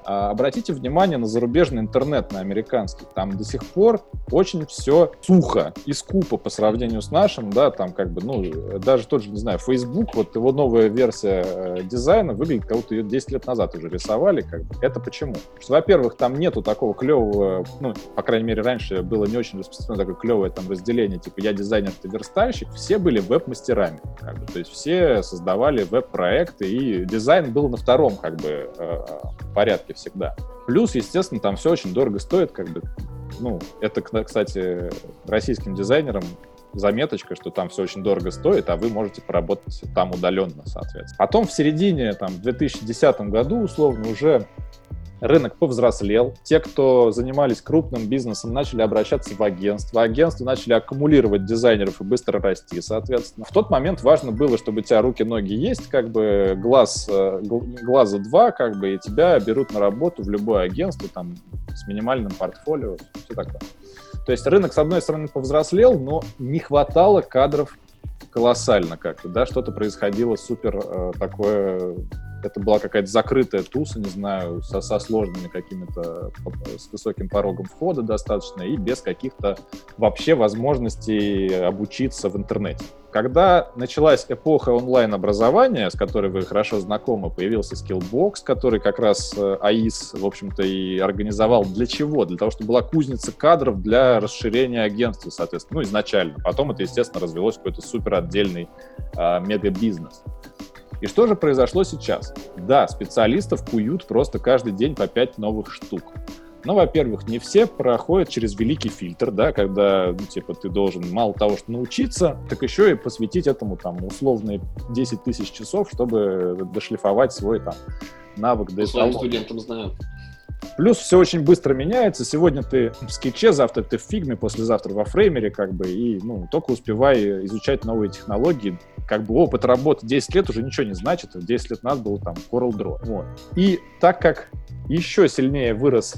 [SPEAKER 1] обратите внимание на зарубежный интернет, на американский. Там до сих пор очень все сухо и скупо по сравнению с нашим, да, там как бы, ну, даже тот же, не знаю, Facebook, вот его новая версия э, дизайна выглядит, как будто ее 10 лет назад уже рисовали, как бы. Это почему? Что, во-первых, там нету такого клевого, ну, по крайней мере, раньше было не очень распространено такое клевое там разделение, типа я дизайнер, ты верстальщик, все были веб-мастерами, как бы, то есть все создавали веб-проекты, и дизайн был на втором, как бы, э, порядке всегда. Плюс, естественно, там все очень дорого стоит, как бы, ну, это, кстати, российским дизайнерам заметочка, что там все очень дорого стоит, а вы можете поработать там удаленно, соответственно. Потом в середине, там, в 2010 году, условно, уже рынок повзрослел. Те, кто занимались крупным бизнесом, начали обращаться в агентство. Агентства начали аккумулировать дизайнеров и быстро расти, соответственно. В тот момент важно было, чтобы у тебя руки-ноги есть, как бы глаз, э, глаза два, как бы, и тебя берут на работу в любое агентство, там, с минимальным портфолио, все такое. То есть рынок, с одной стороны, повзрослел, но не хватало кадров колоссально как-то, да, что-то происходило супер э, такое это была какая-то закрытая туса, не знаю, со, со сложными какими-то, с высоким порогом входа достаточно и без каких-то вообще возможностей обучиться в интернете. Когда началась эпоха онлайн-образования, с которой вы хорошо знакомы, появился Skillbox, который как раз э, АИС, в общем-то, и организовал. Для чего? Для того, чтобы была кузница кадров для расширения агентства, соответственно, ну, изначально. Потом это, естественно, развелось в какой-то супер отдельный а, мегабизнес. И что же произошло сейчас? Да, специалистов куют просто каждый день по 5 новых штук. Но, во-первых, не все проходят через великий фильтр, да, когда, ну, типа, ты должен мало того, что научиться, так еще и посвятить этому, там, условные 10 тысяч часов, чтобы дошлифовать свой, там, навык
[SPEAKER 4] Своим студентам знаю.
[SPEAKER 1] Плюс все очень быстро меняется. Сегодня ты в скетче, завтра ты в фигме, послезавтра во фреймере, как бы, и, ну, только успевай изучать новые технологии. Как бы опыт работы 10 лет уже ничего не значит, 10 лет назад был там Coral Draw. Вот. И так как еще сильнее вырос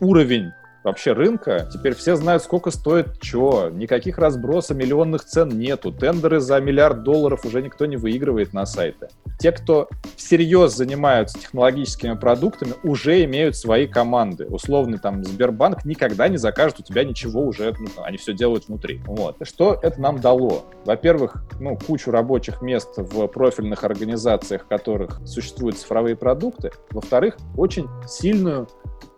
[SPEAKER 1] уровень вообще рынка. Теперь все знают, сколько стоит что. Никаких разброса миллионных цен нету. Тендеры за миллиард долларов уже никто не выигрывает на сайты. Те, кто всерьез занимаются технологическими продуктами, уже имеют свои команды. Условный там Сбербанк никогда не закажет у тебя ничего уже, ну, они все делают внутри. Вот. Что это нам дало? Во-первых, ну, кучу рабочих мест в профильных организациях, в которых существуют цифровые продукты. Во-вторых, очень сильную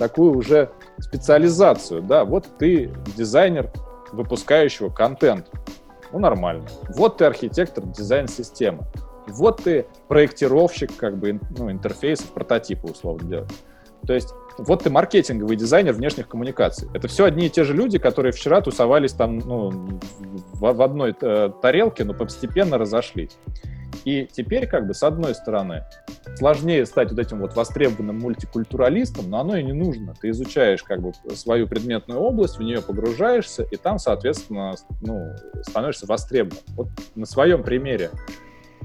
[SPEAKER 1] такую уже специализацию, да, вот ты дизайнер выпускающего контент, ну нормально. Вот ты архитектор дизайн-системы. Вот ты проектировщик как бы ну, интерфейсов, прототипы условно делать. То есть вот ты маркетинговый дизайнер внешних коммуникаций. Это все одни и те же люди, которые вчера тусовались там ну, в, в одной э, тарелке, но постепенно разошлись. И теперь, как бы, с одной стороны, сложнее стать вот этим вот востребованным мультикультуралистом, но оно и не нужно. Ты изучаешь, как бы, свою предметную область, в нее погружаешься, и там, соответственно, ну, становишься востребованным. Вот на своем примере.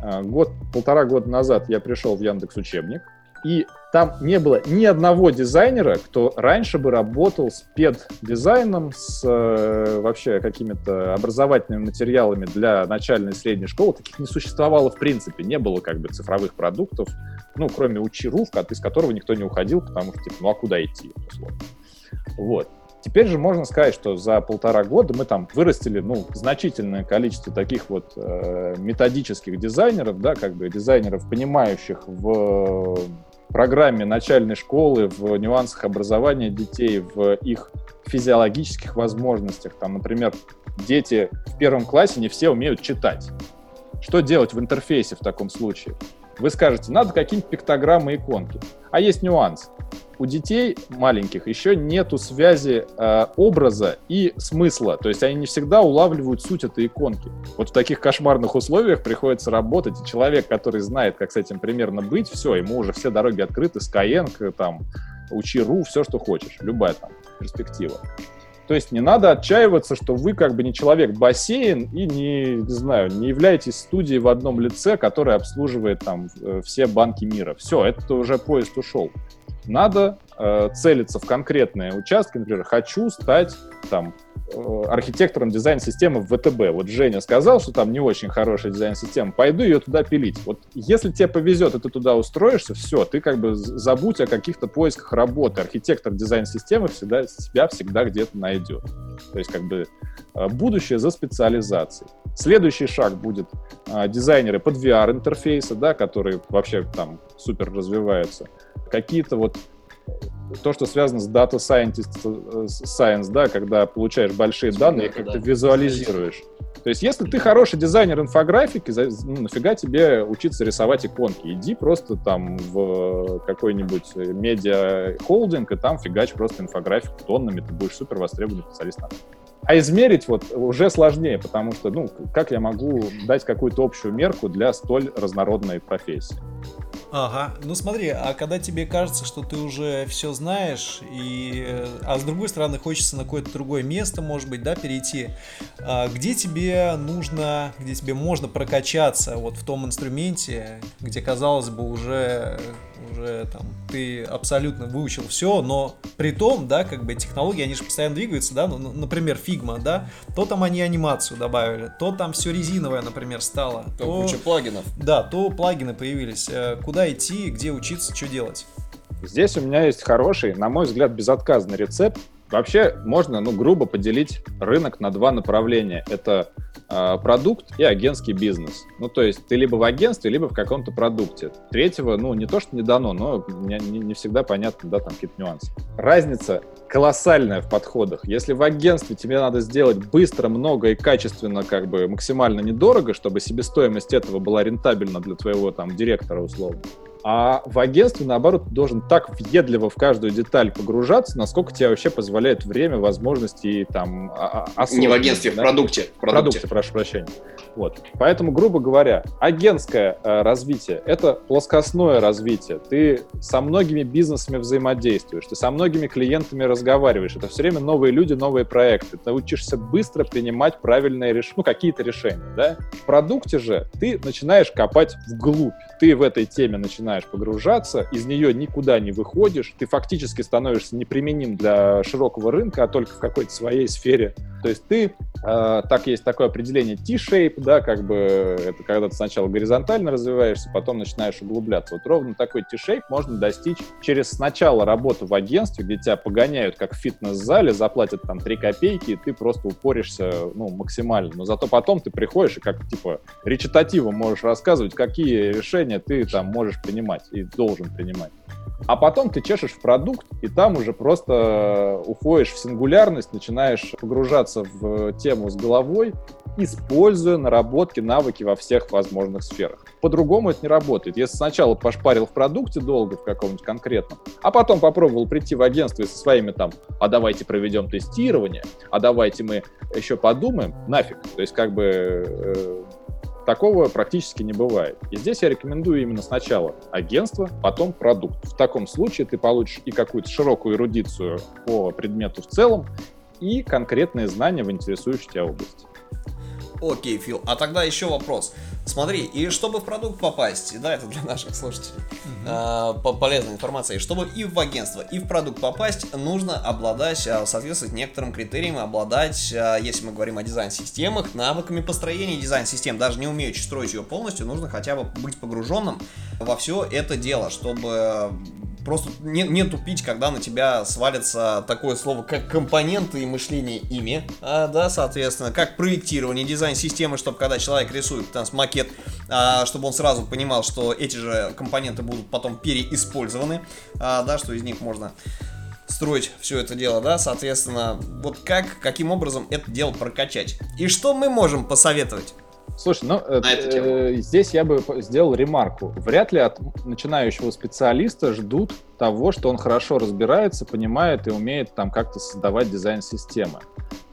[SPEAKER 1] А, год, полтора года назад я пришел в Яндекс Учебник, и там не было ни одного дизайнера, кто раньше бы работал с педдизайном, с э, вообще какими-то образовательными материалами для начальной и средней школы. Таких не существовало в принципе. Не было как бы цифровых продуктов, ну, кроме Учи.ру, из которого никто не уходил, потому что, типа, ну, а куда идти, условно. Вот. Теперь же можно сказать, что за полтора года мы там вырастили, ну, значительное количество таких вот э, методических дизайнеров, да, как бы дизайнеров, понимающих в программе начальной школы, в нюансах образования детей, в их физиологических возможностях. Там, например, дети в первом классе не все умеют читать. Что делать в интерфейсе в таком случае? Вы скажете, надо какие-нибудь пиктограммы иконки. А есть нюанс у детей маленьких еще нету связи э, образа и смысла. То есть они не всегда улавливают суть этой иконки. Вот в таких кошмарных условиях приходится работать, и человек, который знает, как с этим примерно быть, все, ему уже все дороги открыты, Skyeng, там, Учи.ру, все, что хочешь, любая там перспектива. То есть не надо отчаиваться, что вы как бы не человек-бассейн и не, не знаю, не являетесь студией в одном лице, которая обслуживает там э, все банки мира. Все, это уже поезд ушел. Надо э, целиться в конкретные участки, например, хочу стать там Э, архитектором дизайн-системы в ВТБ. Вот Женя сказал, что там не очень хорошая дизайн-система, пойду ее туда пилить. Вот если тебе повезет, и ты туда устроишься, все, ты как бы забудь о каких-то поисках работы. Архитектор дизайн-системы всегда себя всегда где-то найдет. То есть как бы э, будущее за специализацией. Следующий шаг будет а, дизайнеры под VR-интерфейсы, да, которые вообще там супер развиваются. Какие-то вот то, что связано с data scientist, э, science, да, когда получаешь большие данные и как-то да. визуализируешь. То есть, если ты хороший дизайнер инфографики, ну, нафига тебе учиться рисовать иконки? Иди просто там в какой-нибудь медиа-холдинг, и там фигач просто инфографику тоннами, ты будешь супер востребованный специалист. А измерить вот уже сложнее, потому что, ну, как я могу дать какую-то общую мерку для столь разнородной профессии?
[SPEAKER 3] Ага, ну смотри, а когда тебе кажется, что ты уже все знаешь, и, э, а с другой стороны хочется на какое-то другое место, может быть, да, перейти, а где тебе нужно, где тебе можно прокачаться вот в том инструменте, где, казалось бы, уже уже там ты абсолютно выучил все, но при том, да, как бы технологии, они же постоянно двигаются, да, ну, например, Figma, да, то там они анимацию добавили, то там все резиновое, например, стало.
[SPEAKER 2] То, то куча плагинов.
[SPEAKER 3] Да, то плагины появились. Э, куда идти, где учиться, что делать?
[SPEAKER 1] Здесь у меня есть хороший, на мой взгляд, безотказный рецепт. Вообще можно, ну, грубо поделить рынок на два направления. Это продукт и агентский бизнес. Ну, то есть ты либо в агентстве, либо в каком-то продукте. Третьего, ну, не то, что не дано, но не, не, не всегда понятно, да, там какие-то нюансы. Разница колоссальная в подходах. Если в агентстве тебе надо сделать быстро, много и качественно, как бы максимально недорого, чтобы себестоимость этого была рентабельна для твоего там директора условно, а в агентстве, наоборот, должен так въедливо в каждую деталь погружаться, насколько тебе вообще позволяет время, возможности и там...
[SPEAKER 2] А, Не в агентстве, да? в продукте.
[SPEAKER 1] В продукте. продукте, прошу прощения. Вот. Поэтому, грубо говоря, агентское э, развитие — это плоскостное развитие. Ты со многими бизнесами взаимодействуешь, ты со многими клиентами разговариваешь. Это все время новые люди, новые проекты. Ты учишься быстро принимать правильные решения, ну, какие-то решения, да? В продукте же ты начинаешь копать вглубь. Ты в этой теме начинаешь начинаешь погружаться, из нее никуда не выходишь, ты фактически становишься неприменим для широкого рынка, а только в какой-то своей сфере. То есть ты, э, так есть такое определение T-shape, да, как бы это когда ты сначала горизонтально развиваешься, потом начинаешь углубляться. Вот ровно такой T-shape можно достичь через сначала работу в агентстве, где тебя погоняют как в фитнес-зале, заплатят там 3 копейки, и ты просто упоришься ну, максимально. Но зато потом ты приходишь и как типа речитативом можешь рассказывать, какие решения ты там можешь принимать и должен принимать. А потом ты чешешь в продукт, и там уже просто уходишь в сингулярность, начинаешь погружаться в тему с головой, используя наработки, навыки во всех возможных сферах. По-другому это не работает. Если сначала пошпарил в продукте долго в каком-нибудь конкретном, а потом попробовал прийти в агентство и со своими там, а давайте проведем тестирование, а давайте мы еще подумаем, нафиг. То есть как бы э, Такого практически не бывает. И здесь я рекомендую именно сначала агентство, потом продукт. В таком случае ты получишь и какую-то широкую эрудицию по предмету в целом, и конкретные знания в интересующей тебя области.
[SPEAKER 2] Окей, Фил. А тогда еще вопрос. Смотри, и чтобы в продукт попасть, да, это для наших слушателей, угу. а, полезная информация, и чтобы и в агентство, и в продукт попасть, нужно обладать, а, соответствовать некоторым критериям, обладать, а, если мы говорим о дизайн-системах, навыками построения дизайн-систем. Даже не умеючи строить ее полностью, нужно хотя бы быть погруженным во все это дело, чтобы просто не, не тупить, когда на тебя свалится такое слово, как компоненты и мышление ими, а, да, соответственно, как проектирование, дизайн системы, чтобы когда человек рисует там макет, а, чтобы он сразу понимал, что эти же компоненты будут потом переиспользованы, а, да, что из них можно строить все это дело, да, соответственно, вот как, каким образом это дело прокачать. И что мы можем посоветовать?
[SPEAKER 1] Слушай, ну э, э, здесь я бы сделал ремарку. Вряд ли от начинающего специалиста ждут того, что он хорошо разбирается, понимает и умеет там как-то создавать дизайн-системы.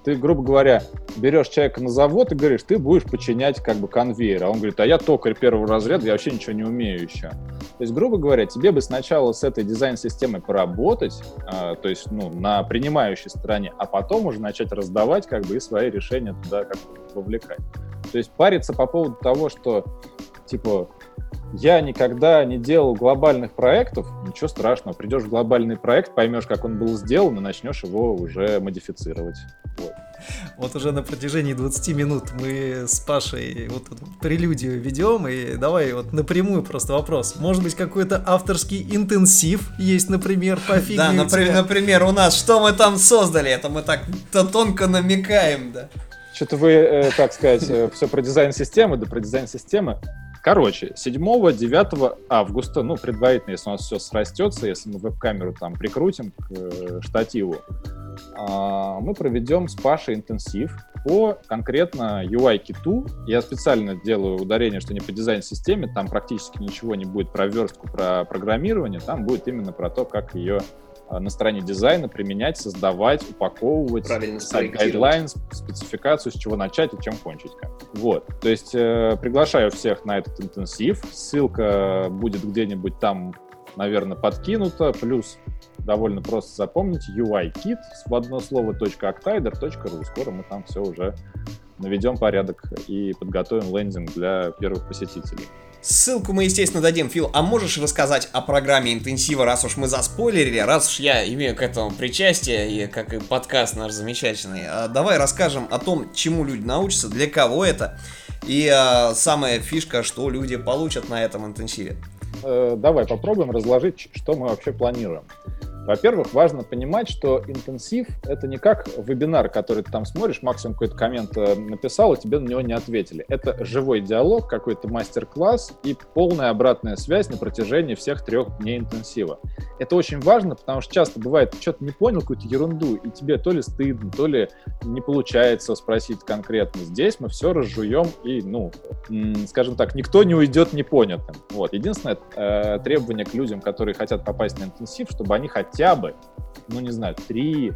[SPEAKER 1] Ты, грубо говоря, берешь человека на завод и говоришь, ты будешь подчинять как бы конвейер. А он говорит, а я токарь первого разряда, я вообще ничего не умею еще. То есть, грубо говоря, тебе бы сначала с этой дизайн-системой поработать, э, то есть, ну, на принимающей стороне, а потом уже начать раздавать как бы и свои решения туда как вовлекать. То есть париться по поводу того, что, типа, я никогда не делал глобальных проектов, ничего страшного. Придешь в глобальный проект, поймешь, как он был сделан, и начнешь его уже модифицировать. Вот.
[SPEAKER 3] Вот уже на протяжении 20 минут мы с Пашей вот эту прелюдию ведем, и давай вот напрямую просто вопрос. Может быть, какой-то авторский интенсив есть, например, по фигме
[SPEAKER 2] Да, например, например, у нас, что мы там создали, это мы так -то тонко намекаем, да.
[SPEAKER 1] Что-то вы, э, так сказать, э, все про дизайн системы, да про дизайн системы. Короче, 7-9 августа, ну, предварительно, если у нас все срастется, если мы веб-камеру там прикрутим к э, штативу, э, мы проведем с Пашей интенсив по конкретно UI-киту. Я специально делаю ударение, что не по дизайн-системе, там практически ничего не будет про верстку, про программирование, там будет именно про то, как ее на стороне дизайна применять, создавать, упаковывать,
[SPEAKER 2] Правильно
[SPEAKER 1] guideline, спецификацию, с чего начать и чем кончить. Вот. То есть э, приглашаю всех на этот интенсив. Ссылка будет где-нибудь там, наверное, подкинута. Плюс довольно просто запомнить UI-kit в одно слово .octider.ru. Скоро мы там все уже наведем порядок и подготовим лендинг для первых посетителей.
[SPEAKER 2] Ссылку мы, естественно, дадим. Фил, а можешь рассказать о программе интенсива, раз уж мы заспойлерили, раз уж я имею к этому причастие, и как и подкаст наш замечательный. А давай расскажем о том, чему люди научатся, для кого это, и а, самая фишка, что люди получат на этом интенсиве.
[SPEAKER 1] Э, давай попробуем разложить, что мы вообще планируем. Во-первых, важно понимать, что интенсив — это не как вебинар, который ты там смотришь, максимум какой-то коммент э, написал, и тебе на него не ответили. Это живой диалог, какой-то мастер-класс и полная обратная связь на протяжении всех трех дней интенсива. Это очень важно, потому что часто бывает, ты что-то не понял, какую-то ерунду, и тебе то ли стыдно, то ли не получается спросить конкретно. Здесь мы все разжуем, и, ну, скажем так, никто не уйдет непонятым. Вот. Единственное э, требование к людям, которые хотят попасть на интенсив, чтобы они хотели хотя бы, ну не знаю, три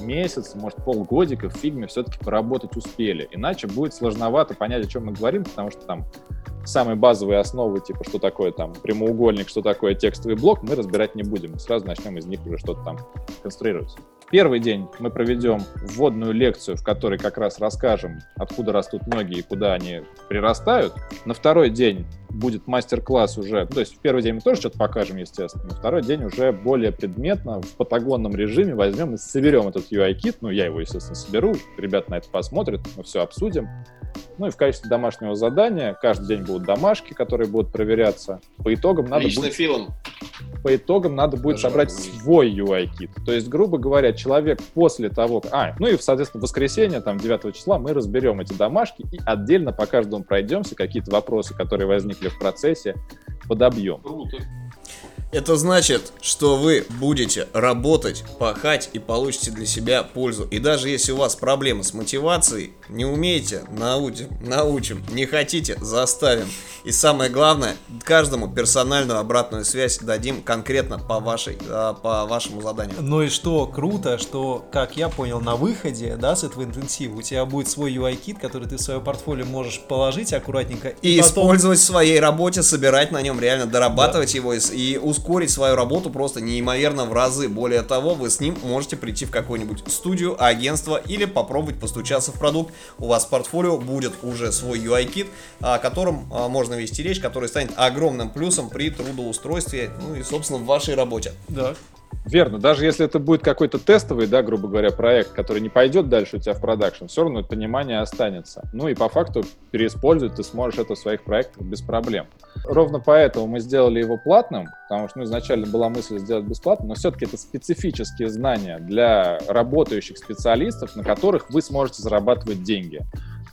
[SPEAKER 1] месяца, может полгодика в фигме все-таки поработать успели. Иначе будет сложновато понять, о чем мы говорим, потому что там самые базовые основы, типа, что такое там прямоугольник, что такое текстовый блок, мы разбирать не будем. Сразу начнем из них уже что-то там конструировать. Первый день мы проведем вводную лекцию, в которой как раз расскажем, откуда растут ноги и куда они прирастают. На второй день будет мастер-класс уже, ну, то есть в первый день мы тоже что-то покажем, естественно, на второй день уже более предметно, в патагонном режиме возьмем и соберем этот UI-кит, ну, я его, естественно, соберу, ребята на это посмотрят, мы все обсудим. Ну и в качестве домашнего задания каждый день будут домашки, которые будут проверяться. По итогам надо
[SPEAKER 2] Лично
[SPEAKER 1] будет...
[SPEAKER 2] филом.
[SPEAKER 1] По итогам надо будет Даже собрать свой UI-кит. То есть, грубо говоря, человек после того... А, ну и, соответственно, в воскресенье, там, 9 числа мы разберем эти домашки и отдельно по каждому пройдемся, какие-то вопросы, которые возникли в процессе, подобьем.
[SPEAKER 2] Круто. Это значит, что вы будете работать, пахать и получите для себя пользу. И даже если у вас проблемы с мотивацией, не умеете, научим, научим, не хотите, заставим. И самое главное, каждому персональную обратную связь дадим конкретно по, вашей, а, по вашему заданию.
[SPEAKER 3] Ну и что круто, что, как я понял, на выходе, да, с этого интенсива у тебя будет свой UI-кит, который ты в свое портфолио можешь положить аккуратненько.
[SPEAKER 2] И, и потом... использовать в своей работе, собирать на нем, реально дорабатывать да. его и, и ускорить свою работу просто неимоверно в разы. Более того, вы с ним можете прийти в какую-нибудь студию, агентство или попробовать постучаться в продукт. У вас в портфолио будет уже свой UI-кит, о котором а, можно вести речь, который станет огромным плюсом при трудоустройстве, ну и, собственно, в вашей работе.
[SPEAKER 3] Да.
[SPEAKER 1] Верно. Даже если это будет какой-то тестовый, да, грубо говоря, проект, который не пойдет дальше у тебя в продакшн, все равно это понимание останется. Ну и по факту переиспользовать ты сможешь это в своих проектах без проблем. Ровно поэтому мы сделали его платным, потому что ну, изначально была мысль сделать бесплатно, но все-таки это специфические знания для работающих специалистов, на которых вы сможете зарабатывать деньги.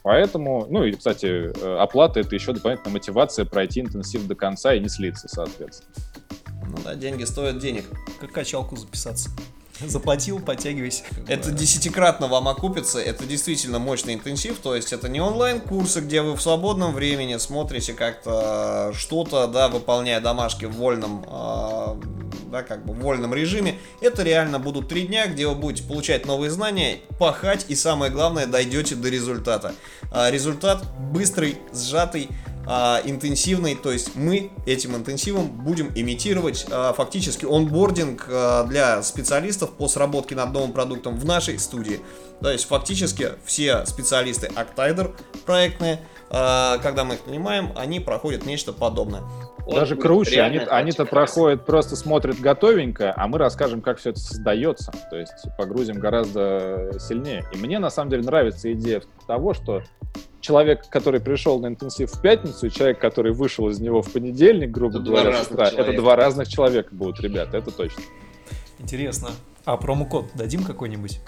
[SPEAKER 1] Поэтому, ну и, кстати, э, оплата — это еще дополнительная мотивация пройти интенсив до конца и не слиться, соответственно.
[SPEAKER 2] Ну да, деньги стоят денег.
[SPEAKER 3] Как качалку записаться. Заплатил, подтягивайся.
[SPEAKER 2] Это десятикратно вам окупится, это действительно мощный интенсив, то есть это не онлайн-курсы, где вы в свободном времени смотрите как-то что-то, да, выполняя домашки в вольном, э, да, как бы в вольном режиме. Это реально будут три дня, где вы будете получать новые знания, пахать и самое главное, дойдете до результата. А результат быстрый, сжатый, а, интенсивный, то есть мы этим интенсивом будем имитировать а, фактически онбординг а, для специалистов по сработке над новым продуктом в нашей студии. То есть фактически все специалисты Octider проектные э, когда мы их нанимаем, они проходят нечто подобное.
[SPEAKER 1] Даже круче, они, они-то проходят, просто смотрят готовенько, а мы расскажем, как все это создается. То есть погрузим гораздо сильнее. И мне на самом деле нравится идея того, что человек, который пришел на интенсив в пятницу, и человек, который вышел из него в понедельник, грубо это говоря, с утра, это два разных человека будут, ребята, это точно.
[SPEAKER 3] Интересно. А промокод дадим какой-нибудь?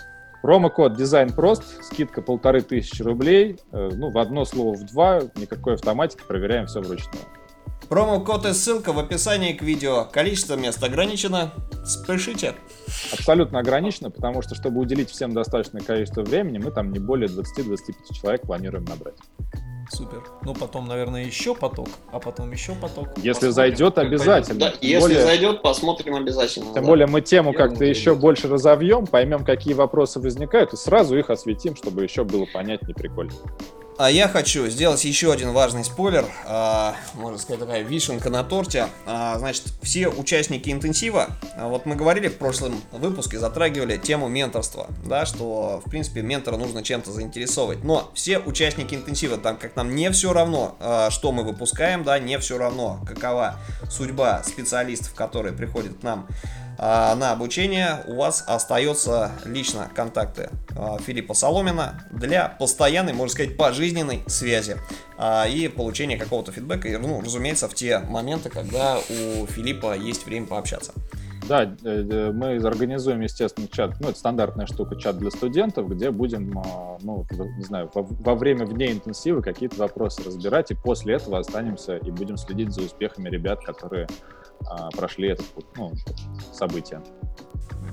[SPEAKER 1] Промокод дизайн прост, скидка полторы тысячи рублей. Э, ну, в одно слово в два, никакой автоматики, проверяем все вручную.
[SPEAKER 2] Промокод и ссылка в описании к видео. Количество мест ограничено. Спешите.
[SPEAKER 1] Абсолютно ограничено, потому что, чтобы уделить всем достаточное количество времени, мы там не более 20-25 человек планируем набрать.
[SPEAKER 3] Супер. Ну, потом, наверное, еще поток, а потом еще поток.
[SPEAKER 1] Если посмотрим, зайдет, обязательно.
[SPEAKER 4] Да, если более... зайдет, посмотрим обязательно.
[SPEAKER 1] Тем да. более мы тему как-то еще больше разовьем, поймем, какие вопросы возникают, и сразу их осветим, чтобы еще было понятнее прикольно.
[SPEAKER 2] А я хочу сделать еще один важный спойлер, а, можно сказать, такая вишенка на торте. А, значит, все участники интенсива, а, вот мы говорили в прошлом выпуске, затрагивали тему менторства, да, что, в принципе, ментора нужно чем-то заинтересовывать. Но все участники интенсива, там, как нам не все равно, а, что мы выпускаем, да, не все равно, какова судьба специалистов, которые приходят к нам на обучение у вас остается лично контакты а, Филиппа Соломина для постоянной, можно сказать, пожизненной связи а, и получения какого-то фидбэка, ну, разумеется, в те моменты, когда у Филиппа есть время пообщаться.
[SPEAKER 1] Да, э, э, мы организуем, естественно, чат, ну, это стандартная штука, чат для студентов, где будем, ну, не знаю, во, во время вне интенсива какие-то вопросы разбирать, и после этого останемся и будем следить за успехами ребят, которые а, прошли этот ну, событие.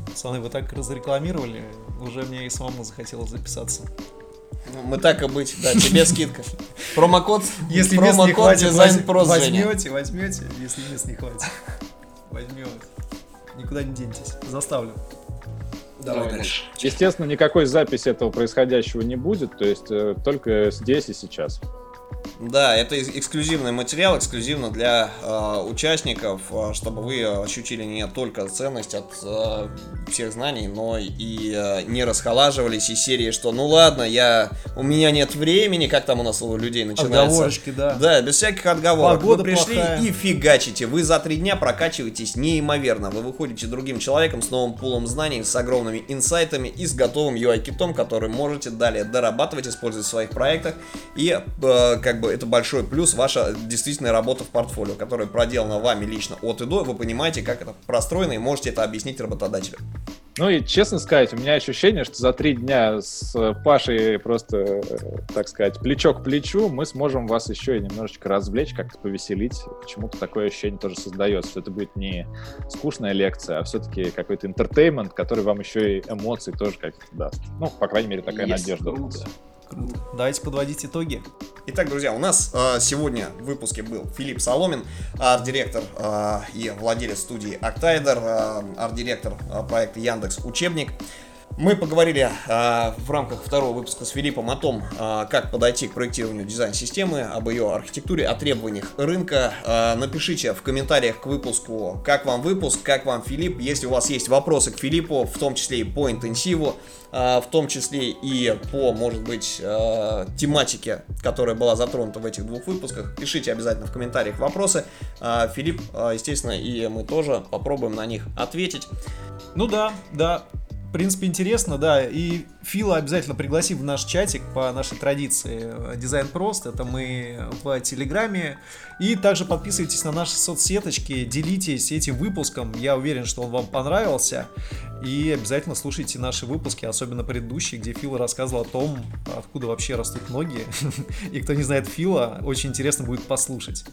[SPEAKER 3] Пацаны, вы так разрекламировали, уже мне и самому захотелось записаться.
[SPEAKER 2] Ну, мы так и быть, да, тебе скидка. Промокод,
[SPEAKER 3] если промокод не хватит, дизайн воз... возьмете, возьмете, если мест не хватит. Возьмете. Никуда не деньтесь, заставлю.
[SPEAKER 1] Давай дальше. Естественно, никакой записи этого происходящего не будет, то есть э, только здесь и сейчас.
[SPEAKER 2] Да, это эксклюзивный материал, эксклюзивно для э, участников, э, чтобы вы ощутили не только ценность от э, всех знаний, но и э, не расхолаживались из серии, что ну ладно, я у меня нет времени, как там у нас у людей начинается.
[SPEAKER 3] Отговорочки, да.
[SPEAKER 2] Да, без всяких отговорок. Погода вы пришли плохая. и фигачите. Вы за три дня прокачиваетесь неимоверно. Вы выходите другим человеком с новым пулом знаний, с огромными инсайтами и с готовым UI-китом, который можете далее дорабатывать, использовать в своих проектах и э, как бы это большой плюс, ваша действительно работа в портфолио, которая проделана вами лично от и до, вы понимаете, как это простроено и можете это объяснить работодателю.
[SPEAKER 1] Ну и честно сказать, у меня ощущение, что за три дня с Пашей просто, так сказать, плечо к плечу мы сможем вас еще и немножечко развлечь, как-то повеселить. Почему-то такое ощущение тоже создается, что это будет не скучная лекция, а все-таки какой-то интертеймент, который вам еще и эмоции тоже как-то даст. Ну, по крайней мере, такая Есть надежда. Круто.
[SPEAKER 3] Давайте подводить итоги.
[SPEAKER 2] Итак, друзья, у нас э, сегодня в выпуске был Филипп Соломин, арт-директор э, и владелец студии Octider, э, арт-директор э, проекта Яндекс Учебник. Мы поговорили э, в рамках второго выпуска с Филиппом о том, э, как подойти к проектированию дизайн-системы, об ее архитектуре, о требованиях рынка. Э, напишите в комментариях к выпуску, как вам выпуск, как вам Филипп. Если у вас есть вопросы к Филиппу, в том числе и по интенсиву, э, в том числе и по, может быть, э, тематике, которая была затронута в этих двух выпусках, пишите обязательно в комментариях вопросы. Э, Филипп, э, естественно, и мы тоже попробуем на них ответить.
[SPEAKER 3] Ну да, да принципе, интересно, да. И Фила обязательно пригласи в наш чатик по нашей традиции. Дизайн прост, это мы в Телеграме. И также подписывайтесь на наши соцсеточки, делитесь этим выпуском. Я уверен, что он вам понравился. И обязательно слушайте наши выпуски, особенно предыдущие, где Фила рассказывал о том, откуда вообще растут ноги. И кто не знает Фила, очень интересно будет послушать.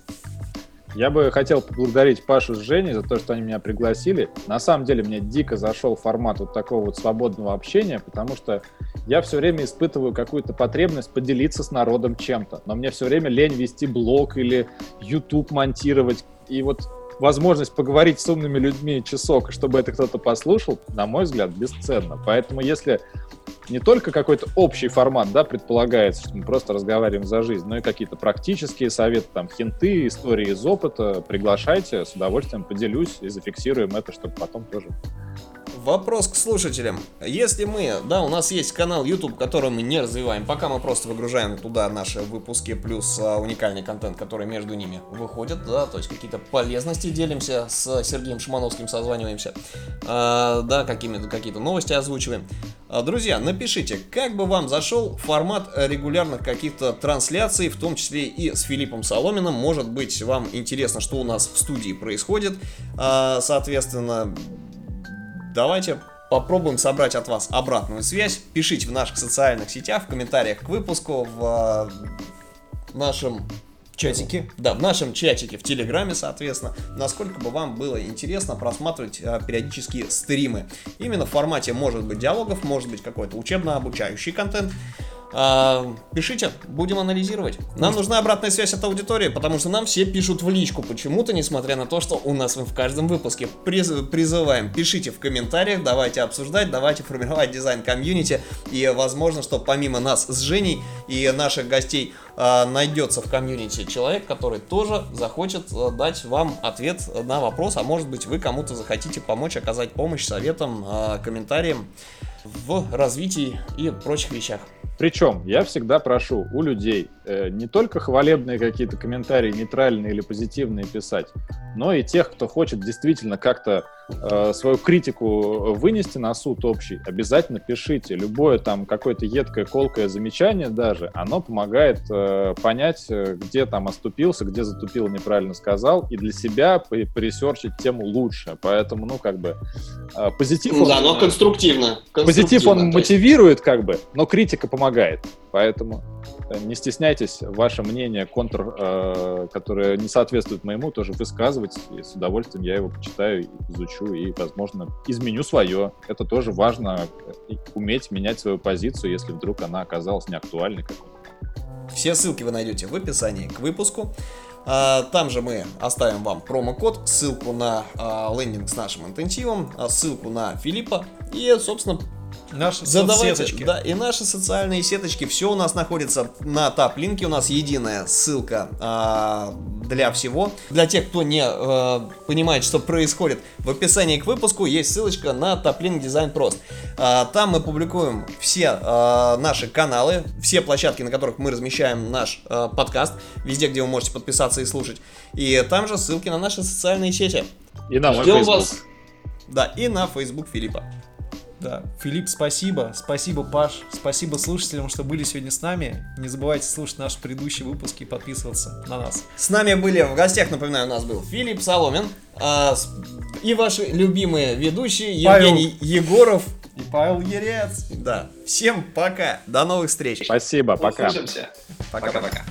[SPEAKER 1] Я бы хотел поблагодарить Пашу с Женей за то, что они меня пригласили. На самом деле мне дико зашел формат вот такого вот свободного общения, потому что я все время испытываю какую-то потребность поделиться с народом чем-то. Но мне все время лень вести блог или YouTube монтировать. И вот возможность поговорить с умными людьми часок, чтобы это кто-то послушал, на мой взгляд, бесценно. Поэтому если не только какой-то общий формат, да, предполагается, что мы просто разговариваем за жизнь, но и какие-то практические советы, там, хинты, истории из опыта, приглашайте, с удовольствием поделюсь и зафиксируем это, чтобы потом тоже
[SPEAKER 2] вопрос к слушателям. Если мы, да, у нас есть канал YouTube, который мы не развиваем, пока мы просто выгружаем туда наши выпуски, плюс а, уникальный контент, который между ними выходит, да, то есть какие-то полезности делимся с Сергеем Шимановским, созваниваемся, а, да, какими-то какие-то новости озвучиваем. А, друзья, напишите, как бы вам зашел формат регулярных каких-то трансляций, в том числе и с Филиппом Соломиным. Может быть, вам интересно, что у нас в студии происходит. А, соответственно, давайте попробуем собрать от вас обратную связь. Пишите в наших социальных сетях, в комментариях к выпуску, в э, нашем
[SPEAKER 3] чатике.
[SPEAKER 2] Да, в нашем чатике в Телеграме, соответственно, насколько бы вам было интересно просматривать а, периодические стримы. Именно в формате, может быть, диалогов, может быть, какой-то учебно-обучающий контент. А, пишите, будем анализировать. Нам нужна обратная связь от аудитории, потому что нам все пишут в личку почему-то, несмотря на то, что у нас в каждом выпуске приз, призываем. Пишите в комментариях, давайте обсуждать, давайте формировать дизайн комьюнити. И возможно, что помимо нас с Женей и наших гостей а, найдется в комьюнити человек, который тоже захочет дать вам ответ на вопрос, а может быть вы кому-то захотите помочь, оказать помощь советом, а, комментарием в развитии и прочих вещах.
[SPEAKER 1] Причем я всегда прошу у людей э, не только хвалебные какие-то комментарии, нейтральные или позитивные писать, но и тех, кто хочет действительно как-то э, свою критику вынести на суд общий, обязательно пишите. Любое там какое-то едкое, колкое замечание даже, оно помогает э, понять, э, где там оступился, где затупил, неправильно сказал, и для себя поресерчить тему лучше. Поэтому, ну, как бы, э, позитив...
[SPEAKER 4] Он, да, но конструктивно.
[SPEAKER 1] конструктивно позитив он мотивирует, как бы, но критика помогает. Поэтому э, не стесняйтесь ваше мнение, контр, э, которое не соответствует моему, тоже высказывать. И с удовольствием я его почитаю, изучу и, возможно, изменю свое. Это тоже важно, э, уметь менять свою позицию, если вдруг она оказалась неактуальной.
[SPEAKER 2] Все ссылки вы найдете в описании к выпуску. А, там же мы оставим вам промокод, ссылку на а, лендинг с нашим интенсивом, а, ссылку на Филиппа и, собственно,
[SPEAKER 3] Наши Задавайте, соцсеточки.
[SPEAKER 2] Да, и наши социальные сеточки. Все у нас находится на тап-линке. У нас единая ссылка а, для всего. Для тех, кто не а, понимает, что происходит, в описании к выпуску есть ссылочка на топ-линк Дизайн Прост. А, там мы публикуем все а, наши каналы, все площадки, на которых мы размещаем наш а, подкаст. Везде, где вы можете подписаться и слушать. И там же ссылки на наши социальные сети.
[SPEAKER 1] И на мой Facebook. Вас.
[SPEAKER 2] Да, и на Facebook Филиппа.
[SPEAKER 3] Да. Филипп, спасибо. Спасибо, Паш. Спасибо слушателям, что были сегодня с нами. Не забывайте слушать наши предыдущие выпуски и подписываться на нас.
[SPEAKER 2] С нами были в гостях, напоминаю, у нас был Филипп Соломин а, и ваши любимые ведущие Павел... Евгений Егоров
[SPEAKER 3] и Павел Ерец.
[SPEAKER 2] Да. Всем пока. До новых встреч.
[SPEAKER 1] Спасибо. Пока.
[SPEAKER 4] Услышимся.
[SPEAKER 2] Пока-пока.